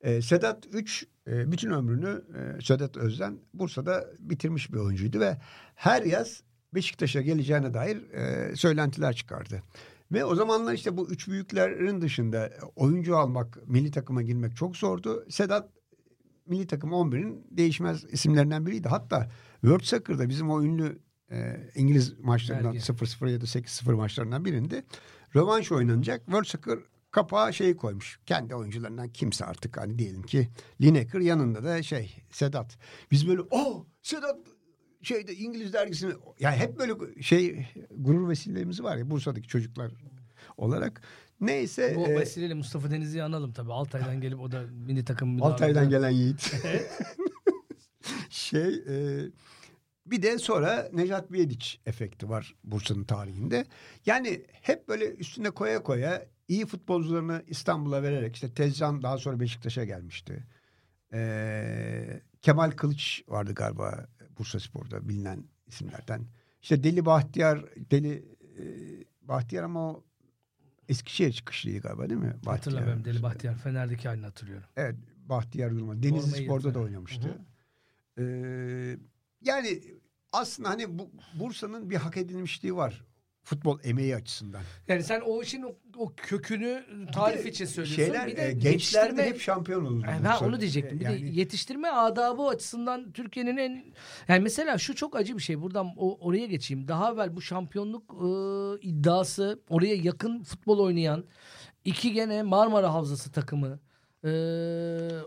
E, Sedat 3 e, bütün ömrünü e, Sedat Özden Bursa'da bitirmiş bir oyuncuydu ve her yaz Beşiktaş'a geleceğine dair e, söylentiler çıkardı. Ve o zamanlar işte bu üç büyüklerin dışında oyuncu almak, milli takıma girmek çok zordu. Sedat milli takım 11'in değişmez isimlerinden biriydi. Hatta World Soccer'da bizim o ünlü e, İngiliz maçlarından Belge. 0-0 ya da 8-0 maçlarından birinde rövanş oynanacak. World Soccer kapağa şeyi koymuş. Kendi oyuncularından kimse artık hani diyelim ki Lineker yanında da şey Sedat. Biz böyle oh Sedat şeyde İngiliz dergisini yani hep böyle şey gurur vesilemiz var ya Bursa'daki çocuklar olarak. Neyse Bu e, vesileyle Mustafa Denizli'yi analım tabii. Altay'dan gelip o da milli takım Altay'dan gelen Yiğit. <laughs> şey e, bir de sonra Nejat Biyediç efekti var Bursa'nın tarihinde. Yani hep böyle üstüne koya koya iyi futbolcularını İstanbul'a vererek işte Tezcan daha sonra Beşiktaş'a gelmişti. E, Kemal Kılıç vardı galiba Bursa Spor'da bilinen isimlerden. İşte Deli Bahtiyar, Deli e, Bahtiyar ama o Eskişehir çıkışlıydı galiba değil mi? Bahtiyar. Hatırlamıyorum Deli Bahtiyar. Fener'deki halini hatırlıyorum. Evet Bahtiyar Yılmaz. Denizli Formayı Spor'da da oynamıştı. Hı Ee, yani aslında hani bu Bursa'nın bir hak edilmişliği var. Futbol emeği açısından. Yani sen o işin o, o kökünü tarif için söylüyorsun. Şeyler, bir de e, gençlerde yetiştirme- hep şampiyon olur. Yani ben onu diyecektim. Bir Yani de yetiştirme adabı açısından Türkiye'nin en yani mesela şu çok acı bir şey. Buradan o, oraya geçeyim. Daha evvel bu şampiyonluk e, iddiası oraya yakın futbol oynayan iki gene Marmara Havzası takımı e,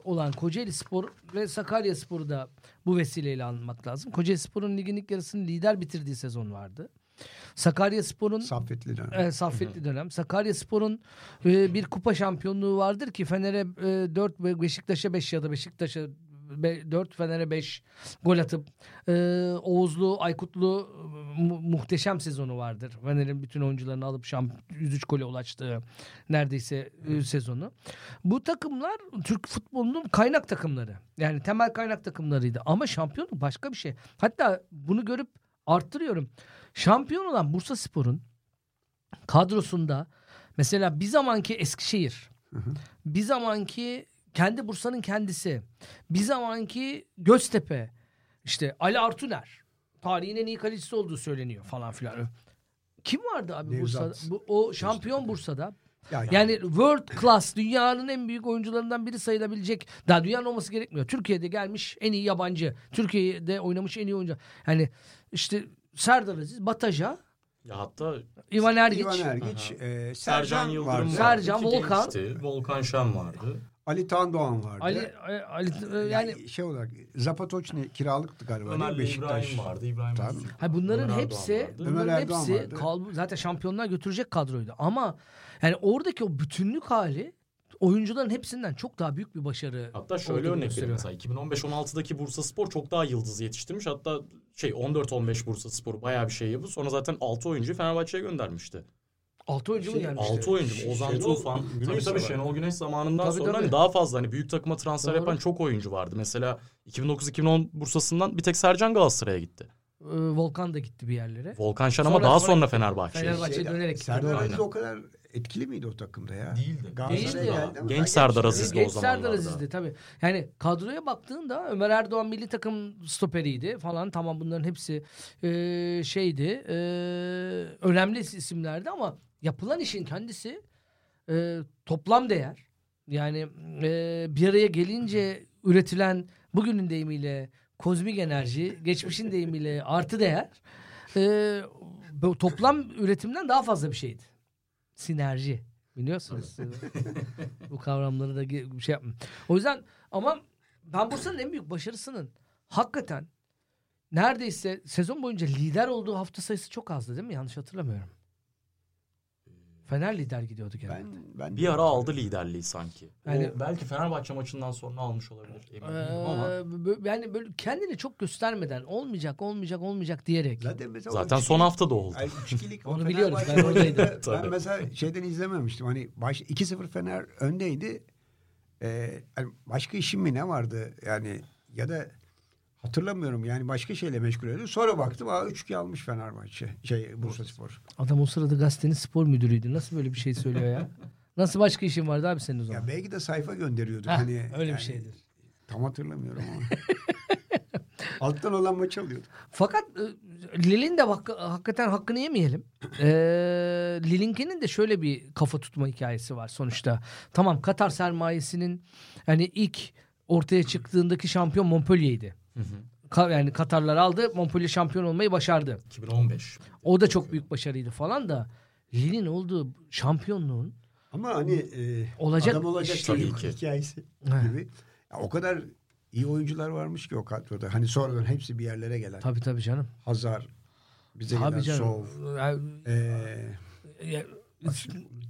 olan Kocaeli Spor ve Sakarya Spor'u da bu vesileyle anmak lazım. Kocaeli Spor'un ligin ilk yarısını lider bitirdiği sezon vardı. Sakarya Spor'un Saffetli dönem. Evet, saffetli dönem. Sakarya Spor'un e, bir kupa şampiyonluğu vardır ki Fener'e e, 4 ve Beşiktaş'a 5 ya da Beşiktaş'a 4 Fener'e 5 gol atıp e, Oğuzlu, Aykutlu e, mu- muhteşem sezonu vardır. Fener'in bütün oyuncularını alıp şamp 103 gole ulaştığı neredeyse e, sezonu. Bu takımlar Türk futbolunun kaynak takımları. Yani temel kaynak takımlarıydı. Ama şampiyonluk başka bir şey. Hatta bunu görüp arttırıyorum. Şampiyon olan Bursa Spor'un kadrosunda mesela bir zamanki Eskişehir, bir zamanki kendi Bursa'nın kendisi, bir zamanki Göztepe, işte Ali Artuner, tarihin en iyi kalecisi olduğu söyleniyor falan filan. Kim vardı abi Nevzat. Bursa'da? Bu, o şampiyon Bursa'da. Ya- Yani world class dünyanın en büyük oyuncularından biri sayılabilecek. Daha dünyanın olması gerekmiyor. Türkiye'de gelmiş en iyi yabancı. Türkiye'de oynamış en iyi oyuncu. Yani işte Serdar Aziz, Bataja, Ya hatta İvan Ergiç. İvan Ergiç, e, Sercan Sercan Yıldırım vardı. vardı. Sercan, Volkan. gençti. Volkan Şen vardı. Ali Tan Doğan vardı. Ali, Ali, yani, yani şey olarak Zapatoçni kiralıktı galiba. Ömer'le Beşiktaş. İbrahim vardı. İbrahim Tabii. Öztürk Ha bunların Ömer hepsi Erdoğan vardı. bunların Ömer Erdoğan hepsi vardı. kal- zaten şampiyonlar götürecek kadroydu. Ama yani oradaki o bütünlük hali oyuncuların hepsinden çok daha büyük bir başarı. Hatta şöyle örnek vereyim mesela 2015-16'daki Bursa Spor çok daha yıldız yetiştirmiş. Hatta şey 14-15 Bursa Spor bayağı bir şey yapıp sonra zaten 6 oyuncu Fenerbahçe'ye göndermişti. Altı oyuncu mu Şey, gelmişti? 6 oyuncu. Ozan Şenol Tufan. Güneş Tabii tabii. Şenol Güneş zamanından Tabii, sonra tabii. hani daha fazla hani büyük takıma transfer Doğru. yapan çok oyuncu vardı. Mesela 2009-2010 Bursa'sından bir tek Sercan Galatasaray'a gitti. Ee, Volkan da gitti bir yerlere. Volkan Şen ama Sonra- daha sonra sonra. Fenerbahçe'ye. Fenerbahçe Şeyde, dönerek gitti, Serdar. Aziz o kadar etkili miydi o takımda ya? Değildi. Değildi. geldi ama Genç Serdar genç. Aziz de o Genç Serdar zamanlarda. Aziz'di tabii. Yani kadroya baktığında Ömer Erdoğan milli takım stoperiydi falan. Tamam bunların hepsi e, şeydi. e, önemli isimlerdi ama yapılan işin kendisi e, toplam değer. Yani e, bir araya gelince <laughs> üretilen bugünün deyimiyle kozmik enerji, geçmişin deyimiyle <laughs> artı değer e, bu toplam üretimden daha fazla bir şeydi. Sinerji. Biliyorsunuz. <laughs> bu kavramları da ge- şey yapmayın. O yüzden ama ben Bursa'nın en büyük başarısının hakikaten neredeyse sezon boyunca lider olduğu hafta sayısı çok azdı değil mi? Yanlış hatırlamıyorum. Fener lider gidiyordu genelde. Ben, ben Bir ara aldı liderliği sanki. Yani- o belki Fenerbahçe maçından sonra almış olabilir. Emin ama. Ee, bö- yani böyle kendini çok göstermeden olmayacak olmayacak olmayacak diyerek. Zaten, mesela Zaten son hafta da oldu. Ay, üçkilik, o <laughs> Onu biliyoruz, ben oradaydım. <laughs> Ben mesela şeyden izlememiştim. Hani baş, 2-0 Fener öndeydi. Ee, hani başka işim mi ne vardı? Yani ya da hatırlamıyorum. Yani başka şeyle meşgul ediyordu. Sonra baktım aa 3-2 almış Fenerbahçe. Şey Bursa Spor. Adam o sırada gazetenin spor müdürüydü. Nasıl böyle bir şey söylüyor ya? <laughs> Nasıl başka işin vardı abi senin o zaman? Ya belki de sayfa gönderiyorduk. Heh, hani öyle yani bir şeydir. Tam hatırlamıyorum ama. <laughs> Alttan olan maç alıyorduk. Fakat e, Lil'in de hak- hakikaten hakkını yemeyelim. E, Lil'inkinin de şöyle bir kafa tutma hikayesi var sonuçta. Tamam Katar sermayesinin yani ilk ortaya çıktığındaki şampiyon Montpellier'ydi. Hı hı. Ka- yani Katarlar aldı Montpellier şampiyon olmayı başardı. 2015. O da çok büyük başarıydı falan da Lille'in olduğu şampiyonluğun Ama hani e, Olacak adam olacak ki. hikayesi He. gibi. Ya, o kadar iyi oyuncular varmış ki o kadroda. Hani sonradan hepsi bir yerlere gelen. tabii tabii canım. Hazar, bize Tabii gelen canım. Sov. Yani, E, ya-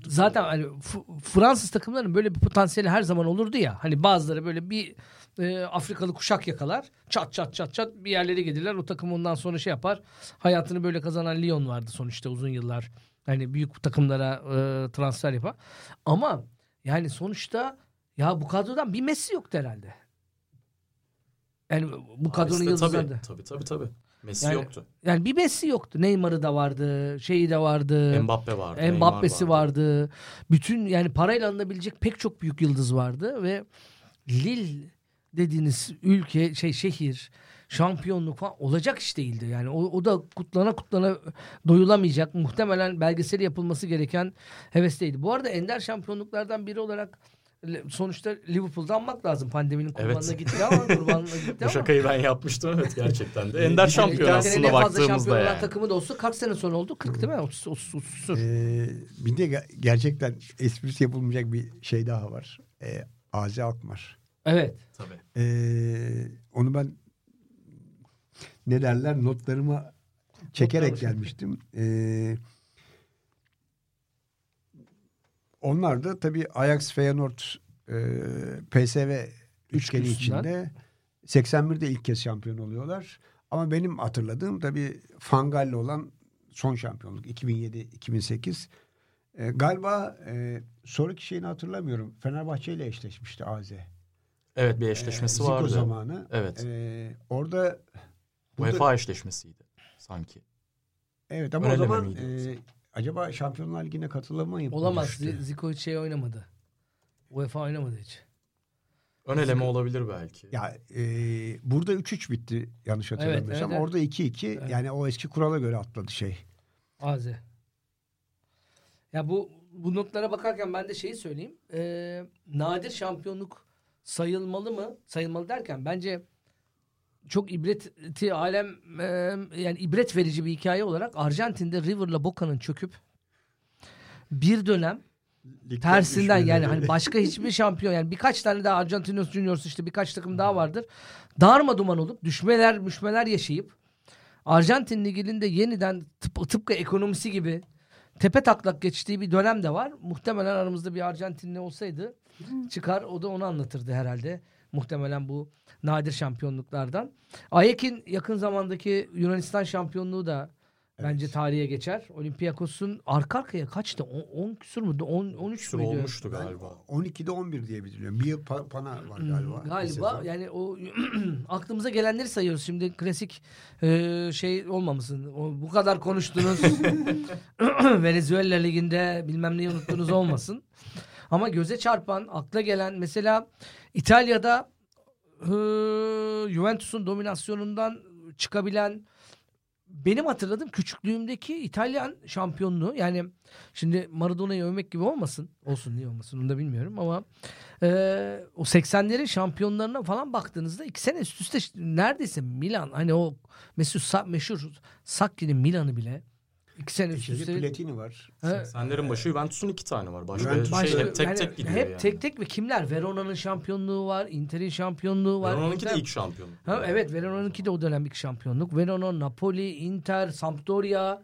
zaten hani F- Fransız takımların böyle bir potansiyeli her zaman olurdu ya. Hani bazıları böyle bir e, Afrikalı kuşak yakalar. Çat çat çat çat bir yerlere gelirler. O takım ondan sonra şey yapar. Hayatını böyle kazanan Lyon vardı sonuçta uzun yıllar. Hani büyük takımlara e, transfer yapar. Ama yani sonuçta ya bu kadrodan bir Messi yoktu herhalde. Yani bu kadronun Paris'te yıldızlarında. Tabii tabii tabii. Messi Yani- yoktu. Yani bir Messi yoktu. Neymar'ı da vardı. Şeyi de vardı. Mbappe vardı. Mbappe'si vardı. Bütün yani parayla alınabilecek pek çok büyük yıldız vardı ve Lille dediğiniz ülke şey şehir şampiyonluk falan olacak iş değildi. Yani o, o da kutlana kutlana doyulamayacak muhtemelen belgeseli yapılması gereken hevesteydi. Bu arada ender şampiyonluklardan biri olarak sonuçta Liverpool'da anmak lazım. Pandeminin kurbanına Evet. gitti ama kurbanına gitti <laughs> Bu ama. şakayı ben yapmıştım evet gerçekten de. Ender şampiyon Yani aslında baktığımızda şampiyon yani. takımı da olsa kaç sene sonra oldu? 40 değil mi? 30, 30, 30 küsur. e, bir de ge- gerçekten esprisi yapılmayacak bir şey daha var. E, Azi Alkmaar. Evet. Tabii. E, onu ben ne derler notlarıma çekerek gelmiştim. E, onlar da tabii Ajax, Feyenoord, e, PSV üçgeni içinde 81'de ilk kez şampiyon oluyorlar. Ama benim hatırladığım tabii Fangal'le olan son şampiyonluk 2007-2008. E, galiba e, sonraki şeyini hatırlamıyorum. Fenerbahçe ile eşleşmişti AZ. Evet bir eşleşmesi Zico vardı. zamanı. Evet. E, orada UEFA eşleşmesiydi sanki. evet ama Ön o zaman e, acaba Şampiyonlar Ligi'ne katılamayıp mı Olamaz. düştü? Zico hiç şey oynamadı. UEFA oynamadı hiç. Ön eleme olabilir belki. Ya e, burada 3-3 bitti yanlış hatırlamıyorsam. evet, evet. Orada 2-2 Evet. yani o eski kurala göre atladı şey. Az. Ya bu bu notlara bakarken ben de şeyi söyleyeyim. Ee, nadir şampiyonluk sayılmalı mı? Sayılmalı derken bence çok ibreti alem e, yani ibret verici bir hikaye olarak Arjantin'de River'la Boca'nın çöküp bir dönem tersinden yani hani başka hiçbir şampiyon yani birkaç tane daha Argentinos Juniors işte birkaç takım daha vardır. Darma duman olup düşmeler müşmeler yaşayıp Arjantin liginde yeniden tıp, tıpkı ekonomisi gibi tepe taklak geçtiği bir dönem de var. Muhtemelen aramızda bir Arjantinli olsaydı çıkar o da onu anlatırdı herhalde. Muhtemelen bu nadir şampiyonluklardan. Ayek'in yakın zamandaki Yunanistan şampiyonluğu da Bence tarihe geçer. Olympiakos'un arka arkaya kaçtı? 10 küsur muydu? 10 13 Küsur müydü? olmuştu galiba. 12'de 11 diye biliyorum. Bir yıl pa- pana var galiba. Hmm, Galiba sezon. yani o <clears throat> aklımıza gelenleri sayıyoruz. Şimdi klasik e, şey olmamasın. O, bu kadar konuştunuz. <laughs> <clears throat> Venezuela liginde bilmem neyi unuttunuz olmasın. Ama göze çarpan, akla gelen mesela İtalya'da e, Juventus'un dominasyonundan çıkabilen benim hatırladığım küçüklüğümdeki İtalyan şampiyonluğu yani şimdi Maradona'yı övmek gibi olmasın. Olsun niye olmasın onu da bilmiyorum ama e, o 80'lerin şampiyonlarına falan baktığınızda iki sene üst üste neredeyse Milan hani o meşhur, meşhur Sakki'nin Milan'ı bile iki sene üst üste Platini var. Ha, Senlerin başı Juventus'un iki tane var. Başka Juventus- şey başka- hep tek yani tek gidiyor hep yani. tek tek ve kimler? Verona'nın şampiyonluğu var, Inter'in şampiyonluğu var. Verona'nınki de ilk şampiyon. Ha, evet Verona'nınki de o dönem ilk şampiyonluk. Verona, Napoli, Inter, Sampdoria.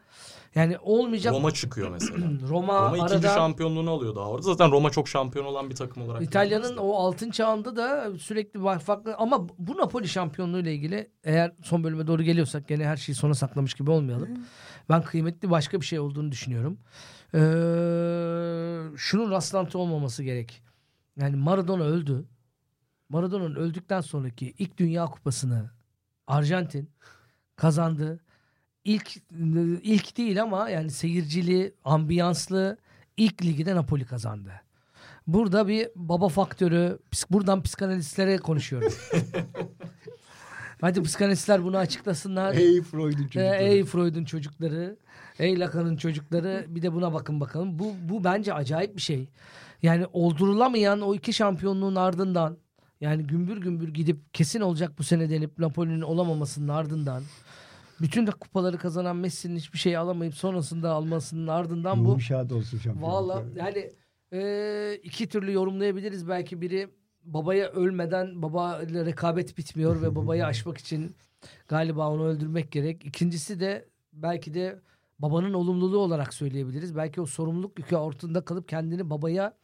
Yani olmayacak Roma çıkıyor <clears throat> mesela. Roma, Roma ikinci arada şampiyonluğunu alıyor daha orada. Zaten Roma çok şampiyon olan bir takım olarak. İtalya'nın o altın çağında da sürekli var farklı ama bu Napoli şampiyonluğu ile ilgili eğer son bölüme doğru geliyorsak gene her şeyi sona saklamış gibi olmayalım. Ben kıymetli başka bir şey olduğunu düşünüyorum. Ee, şunun rastlantı olmaması gerek. Yani Maradona öldü. Maradona'nın öldükten sonraki ilk Dünya Kupası'nı Arjantin kazandı. İlk ilk değil ama yani seyircili, ambiyanslı ilk ligi de Napoli kazandı. Burada bir baba faktörü, buradan psikanalistlere konuşuyorum. <laughs> Hadi psikanalistler bunu açıklasınlar. Hey Freud'un Ee, çocukları. Ey Freud'un çocukları, ey Lacan'ın çocukları bir de buna bakın bakalım. Bu, bu bence acayip bir şey. Yani oldurulamayan o iki şampiyonluğun ardından yani gümbür gümbür gidip kesin olacak bu sene denip Napoli'nin olamamasının ardından bütün de kupaları kazanan Messi'nin hiçbir şey alamayıp sonrasında almasının ardından bu Ruhum şad olsun şampiyonluklar. Valla yani e, iki türlü yorumlayabiliriz belki biri babaya ölmeden baba ile rekabet bitmiyor ve babayı <laughs> aşmak için galiba onu öldürmek gerek. İkincisi de belki de babanın olumluluğu olarak söyleyebiliriz. Belki o sorumluluk yükü altında kalıp kendini babaya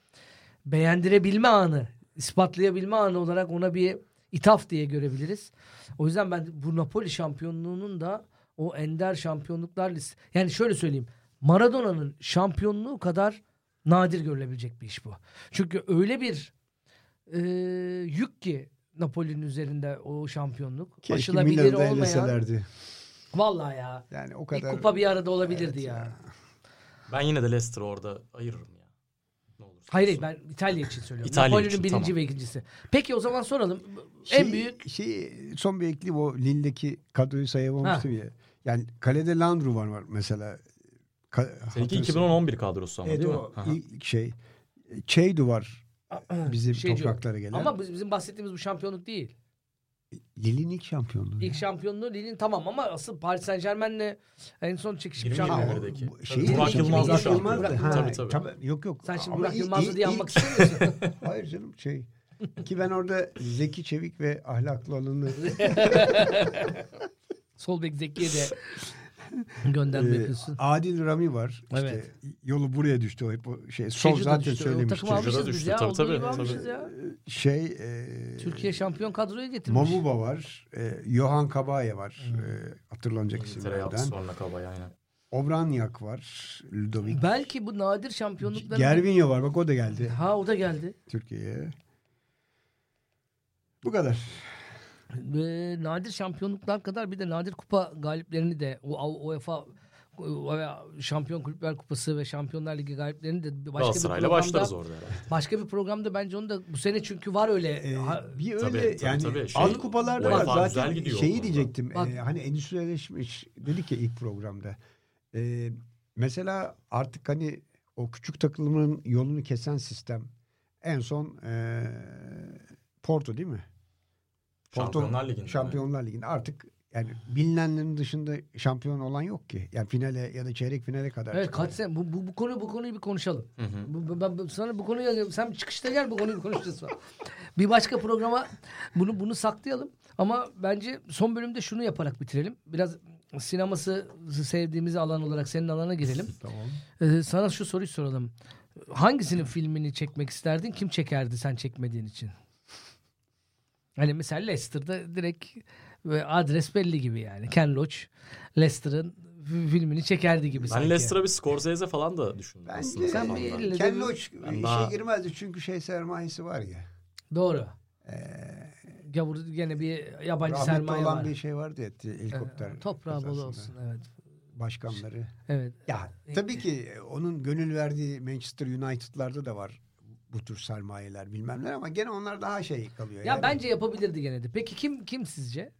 beğendirebilme anı, ispatlayabilme anı olarak ona bir ithaf diye görebiliriz. O yüzden ben bu Napoli şampiyonluğunun da o ender şampiyonluklar list yani şöyle söyleyeyim. Maradona'nın şampiyonluğu kadar nadir görülebilecek bir iş bu. Çünkü öyle bir e, yük ki Napoli'nin üzerinde o şampiyonluk. Keşke Aşılabilir Milan'da olmayan. eleselerdi. Vallahi ya. Yani o İlk kadar. kupa bir arada olabilirdi Evet ya. Ben yine de Leicester'ı orada ayırırım ya. Hayır ben İtalya için söylüyorum. İtalya Napoli'nin için, birinci tamam. ve ikincisi. Peki o zaman soralım. Şey- en büyük Şey, son bir ekleyeyim o Lille'deki kadroyu sayamamıştım ya. Yani kalede Landru var, var mesela. Ka- Seninki hatırlasın. 2011 kadrosu ama Evet değil mi? o Aha. ilk şey. Çeydu var bizim Şeyci o. topraklara gelen. ama biz- bizim bahsettiğimiz bu şampiyonluk değil. Lille'in ilk şampiyonluğu. İlk şampiyonluğu Lille'in tamam ama asıl Paris Saint Germain'le en son çekişip 20 şampiyon. yirmi birdeki. bu- Tabii, şey- Burak Burak Yılmaz'dı Yılmaz- şampiyon. Burak- Ha, Tabii tabii. tabii. Yok yok. Sen şimdi Ama Burak i- diye anmak istemiyorsun. Hayır canım şey. Ki ben orada zeki, çevik ve ahlaklı olanı <laughs> Sol bek Zeki'ye de <laughs> <laughs> gönderme Ee. Adil Rami var. İşte Evet. yolu buraya düştü o hep o şey. Çecu da zaten düştü. O söylemişti. düştü. ya. Tabii, tabii, tabii. ya. Şey e, Türkiye şampiyon kadroya getirmiş. Mamuba var. E, Johan Kabaya var. Hmm. E, hatırlanacak isimlerden. sonra kabaya aynen. Obranyak var. Ludovic. Belki bu nadir şampiyonlukların... Gervinho var. Bak o da geldi Ha o da geldi. Türkiye'ye. Bu kadar. Ve nadir şampiyonluklar kadar bir de nadir kupa galiplerini de o UEFA veya Şampiyon Kulüpler Kupası ve Şampiyonlar Ligi galiplerini de başka bir programda başlarız orada herhalde. başka bir programda bence onu da bu sene çünkü var öyle Ee, bir öyle Tabii, tabii, yani tabii. Şey, alt kupalarda var UEFA güzel zaten şeyi diyecektim Bak- e, hani endüstrileşmiş dedik ya ilk programda E, mesela artık hani o küçük takımların yolunu kesen sistem en son e, Porto değil mi? Şampiyonlar Ligi'nde. Şampiyonlar Ligi'nde artık yani bilinenlerin dışında şampiyon olan yok ki. Yani finale ya da çeyrek finale kadar. Evet kaç sene bu, bu, bu konu bu konuyu bir konuşalım. Hı hı. Bu, bu- ben, ben- sana bu konuyu sen çıkışta gel bu konuyu konuşacağız. sonra. bir başka programa bunu bunu saklayalım. Ama bence son bölümde şunu yaparak bitirelim. Biraz sineması sevdiğimiz alan olarak senin alana girelim. <laughs> Tamam. Ee, sana şu soruyu soralım. Hangisinin filmini çekmek isterdin? Kim çekerdi sen çekmediğin için? Hani mesela Leicester'da direkt ve adres belli gibi yani. Ken Loach Leicester'ın filmini çekerdi gibi sanki. Ben Leicester'a bir Scorsese falan da düşündüm Bence aslında. Sen zamanında. bir ç- Ben işe daha- girmezdi çünkü şey sermayesi var ya. Doğru. Ee, Gavur gene bir yabancı rahmetli sermaye olan var. bir şey vardı ya helikopter. Evet, Toprağı bol olsun evet. Başkanları. Evet. Ya tabii ki onun gönül verdiği Manchester United'larda da var bu tür sermayeler bilmem ne ama gene onlar daha şey kalıyor. Ya yani. bence yapabilirdi gene de. Peki kim kim sizce?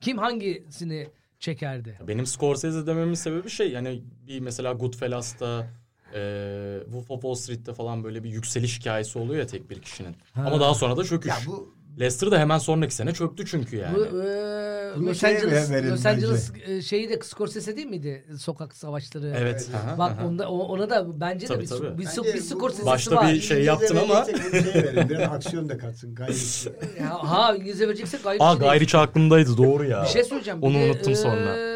Kim hangisini çekerdi? Benim Scorsese dememin sebebi şey yani bir mesela Goodfellas'ta e, Wolf of Wall Street'te falan böyle bir yükseliş hikayesi oluyor ya tek bir kişinin. Ha. Ama daha sonra da çöküş. ya bu Leicester da hemen sonraki sene çöktü çünkü yani. Bu e, Bunu Los şeye Angeles, Los Angeles e, şeyi de Scorsese değil miydi? Sokak savaşları. evet. Evet. aha, Bak aha. onda ona da bence Tabii, de bir, tabii. bir, Bence bir Scorsese'si Başta var. bir şey yaptın ama- bir şey verin. Biraz aksiyon da katsın. Gayet. Ya, ha İngilizce vereceksek gayri Aa değil. Gayriçi aklımdaydı doğru ya. Bir şey söyleyeceğim. Onu Bir unuttum sonra. e,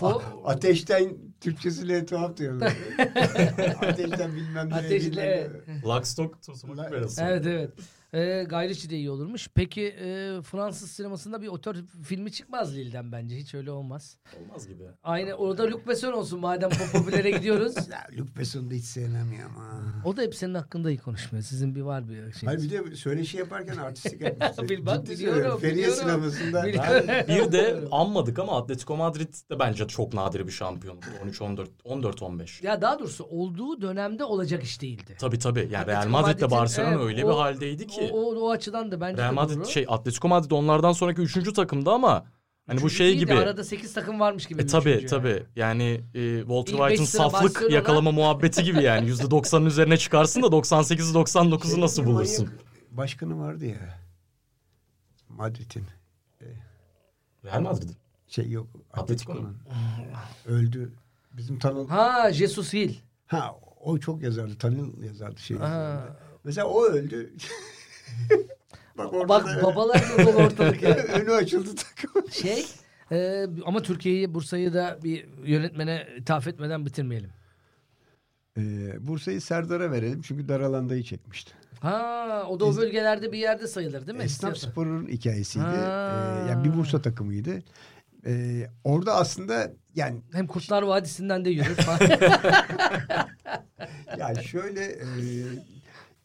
fo- Ateşten Türkçesiyle tuhaf diyorlar. <laughs> Ateşten bilmem ne. Ateşle, bilmem evet. ne. Lock, Stock, Two Smoking Barrels. Evet evet. Ee, Gayriçi de iyi olurmuş. Peki e, Fransız sinemasında bir otör filmi çıkmaz Lille'den bence. Hiç öyle olmaz. Olmaz gibi. Aynı orada Luc Besson olsun madem pop- popülere gidiyoruz. <laughs> Ya Luc Besson'u da hiç sevmem ya ama. O da hep senin hakkında iyi konuşmuyor. Sizin bir var bir şey. Hayır bir de söyleşi yaparken artistik yapmıştı. <laughs> Bil- bak, Ciddi biliyorum. Feriye sinemasında. Biliyorum. Bir de <laughs> anmadık ama Atletico Madrid de bence çok nadir bir şampiyon. 13-14, 14-15. Ya daha doğrusu olduğu dönemde olacak iş değildi. Tabii tabii. Yani Real Madrid'le Madrid'in, Barcelona evet, öyle o- bir haldeydi ki. O, o, o açıdan da bence Real Madrid doğru. şey Atletico Madrid onlardan sonraki üçüncü takımdı ama hani bu Üçüncü şey değil de gibi. Arada 8 takım varmış gibi. E tabi tabi yani e, Walter White'ın saflık Barcelona- yakalama muhabbeti gibi yani <laughs> %90'ın üzerine çıkarsın da 98'i 99'u Şey, nasıl bulursun? manyak Başkanı vardı ya. Madrid'in. Real Madrid. Şey yok. Atletico Atletico'nun. Öldü. Bizim Tanıl. Ha Jesus Hill. Ha o çok yazardı. Tanıl yazardı şey. Mesela o öldü. <laughs> <laughs> Bak Bak da babalar dolu ortalık ya. <laughs> önü açıldı takım. <laughs> Şey e, ama Türkiye'yi Bursa'yı da bir yönetmene ithaf etmeden bitirmeyelim. Ee, Bursa'yı Serdar'a verelim çünkü dar alandayı çekmişti. Ha o da o bölgelerde bir yerde sayılır değil mi? Esnaf. Spor'un hikayesiydi. Ha. Ee, yani bir Bursa takımıydı. Ee, orada aslında yani Hem Kurtlar Vadisi'nden de yürür falan. ya şöyle e,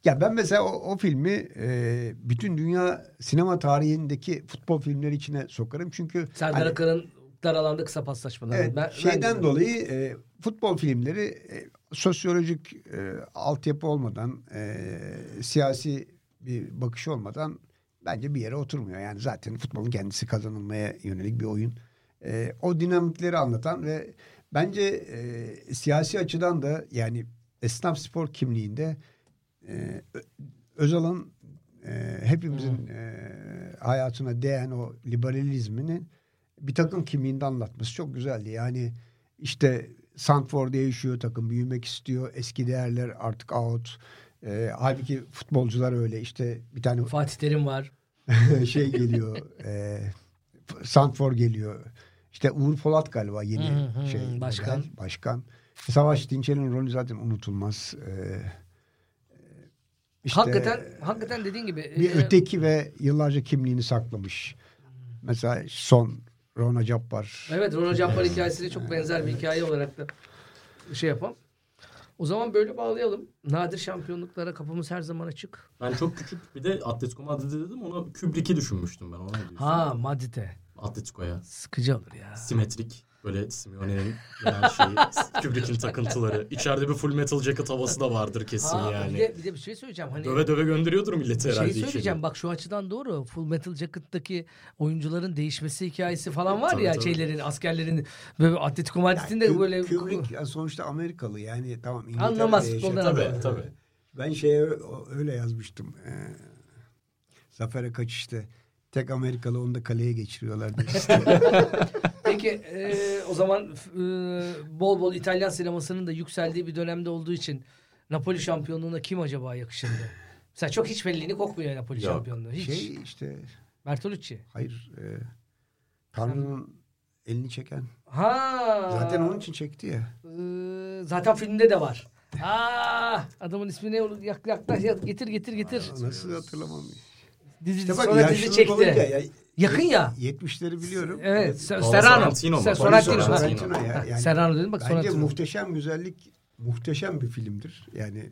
ya ben mesela o, o filmi e, bütün dünya sinema tarihindeki futbol filmleri içine sokarım çünkü Serdar hani- Akar'ın dar alanda kısa paslaşmaları. Evet, Ben- şeyden ben- dolayı e, futbol filmleri e, sosyolojik e, altyapı olmadan, e, siyasi bir bakış olmadan bence bir yere oturmuyor. Yani zaten futbolun kendisi kazanılmaya yönelik bir oyun. E, o dinamikleri anlatan ve bence e, siyasi açıdan da yani esnaf spor kimliğinde e, Ö- Özal'ın e, hepimizin e, hayatına değen o liberalizminin bir takım kimliğinde anlatması çok güzeldi. Yani işte Santfor değişiyor, takım büyümek istiyor, eski değerler artık out. E, halbuki futbolcular öyle işte bir tane <laughs> Fatih Terim var. <laughs> şey geliyor, e, Santfor geliyor. İşte Uğur Polat galiba yeni Hı hı, şey başkan. model, başkan. Savaş Dinçer'in rolü zaten unutulmaz. E, işte- hakikaten hakikaten dediğin gibi. bir e, öteki ve yıllarca kimliğini saklamış. Mesela son Rona Cabbar. Evet Ronald Cappar hikayesiyle çok benzer bir hikaye olarak da şey yapalım. O zaman böyle bağlayalım. Nadir şampiyonluklara kapımız her zaman açık. Ben çok küçük bir de Atletico Madrid'i dedim ona Kubrick'i düşünmüştüm ben ona? Ha Madrid'e. Atletico'ya. Sıkıcı olur ya. Simetrik böyle Simeone'nin şeyi <laughs> Kubrick'in takıntıları. İçeride bir full metal jacket havası da vardır kesin Ha, yani. bir, de, bir de bir şey söyleyeceğim. Hani Döve döve gönderiyordur milleti bir herhalde. şey söyleyeceğim. içeri. Bak şu açıdan doğru. Full Metal Jacket'taki oyuncuların değişmesi hikayesi falan var Tabii, ya tabii. şeylerin, askerlerin böyle Atletico Madrid'in de böyle Kubrick sonuçta Amerikalı yani tamam İngiltere'de Anlamaz futboldan Tabii tabii. Ben şeye öyle yazmıştım. Ee, Zafer'e kaçışta tek Amerikalı onu da kaleye geçiriyorlar. <laughs> Peki e, o zaman e, bol bol İtalyan sinemasının da yükseldiği bir dönemde olduğu için Napoli şampiyonluğuna kim acaba yakışırdı? Mesela çok hiç belliliğini kokmuyor Napoli Yok. şampiyonluğu. Hiç. şey işte Bertolucci. hayır e, Tanrı'nın elini çeken. Ha. Zaten onun için çekti ya. Ee, zaten filmde de var. Aa, adamın ismini yak, yaklaş, yak- getir getir getir. Nasıl hatırlamam. Dizi, İşte bak sonra dizi çekti. ya, Yakın ya. 70'leri biliyorum. Evet. Serrano. Sorrentino mu? Se- Paolo Sorrentino. Sorrentino. ha. Sorrentino ya. Yani Serrano dedim bak Bence Sorrentino. muhteşem güzellik muhteşem bir filmdir. Yani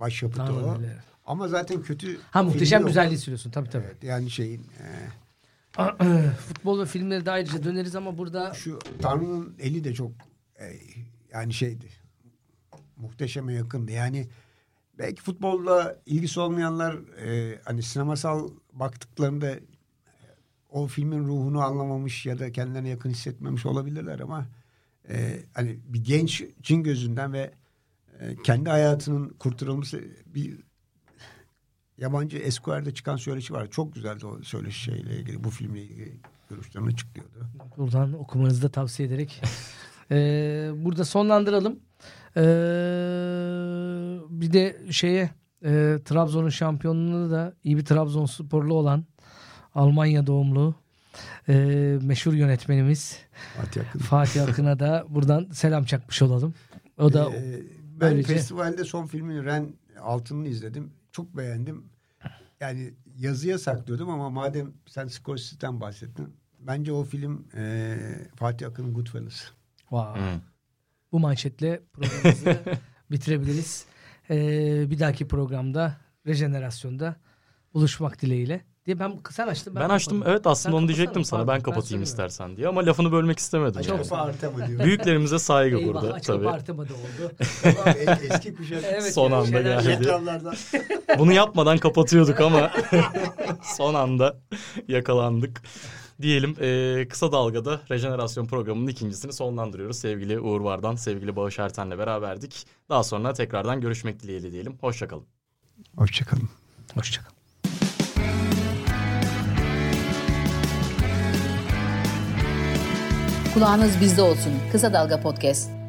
başyapıtı Tamam, o. öyle. Ama zaten kötü Ha muhteşem güzelliği söylüyorsun tabii tabii. Evet, yani şeyin e, <clears throat> Futbol ve filmlere de ayrıca döneriz ama burada şu Tanrı'nın eli de çok e, yani şeydi. Muhteşeme yakındı. Yani belki futbolla ilgisi olmayanlar e, hani sinemasal baktıklarında e, o filmin ruhunu anlamamış ya da kendilerine yakın hissetmemiş olabilirler ama e, hani bir genç cin gözünden ve e, kendi hayatının kurtarılması bir yabancı Esquire'de çıkan söyleşi var. Çok güzeldi o söyleşi şeyle ilgili. Bu filmle ilgili görüşlerini açıklıyordu. buradan okumanızı da tavsiye ederek eee, <laughs> burada sonlandıralım. Eee, bir de şeye eee, Trabzon'un şampiyonluğunu da iyi bir Trabzonsporlu olan Almanya doğumlu eee, meşhur yönetmenimiz Fatih Akın. Fatih Akın'a da <laughs> buradan selam çakmış olalım. O da Ee, ben böylece- festivalde son filmini Ren Altın'ını izledim. Çok beğendim. Yani yazıya saklıyordum ama madem sen Scorsese'den bahsettin. Bence o film e, Fatih Akın'ın Goodfellas. Wow. Hı. Bu manşetle programımızı <laughs> bitirebiliriz. Ee, bir dahaki programda rejenerasyonda buluşmak dileğiyle. Diye ben sen açtın. Ben açtım kapadım. evet aslında Sen onu diyecektim sana. pardon, Ben kapatayım söylemiyorum. istersen diye ama lafını bölmek istemedim. Açık yani. <laughs> diyor. Büyüklerimize saygı Eyvah burada tabii. partama da oldu. <laughs> Tamam, e- eski kuşak. Evet, Son yani anda geldi. Bunu yapmadan kapatıyorduk ama <laughs> son anda yakalandık. Diyelim e, kısa dalgada rejenerasyon programının ikincisini sonlandırıyoruz. Sevgili Uğur Vardan, sevgili Bağış Erten'le beraberdik. Daha sonra tekrardan görüşmek dileğiyle diyelim. Hoşçakalın. Hoşçakalın. Hoşçakalın. Kulağınız bizde olsun. Kısa Dalga Podcast.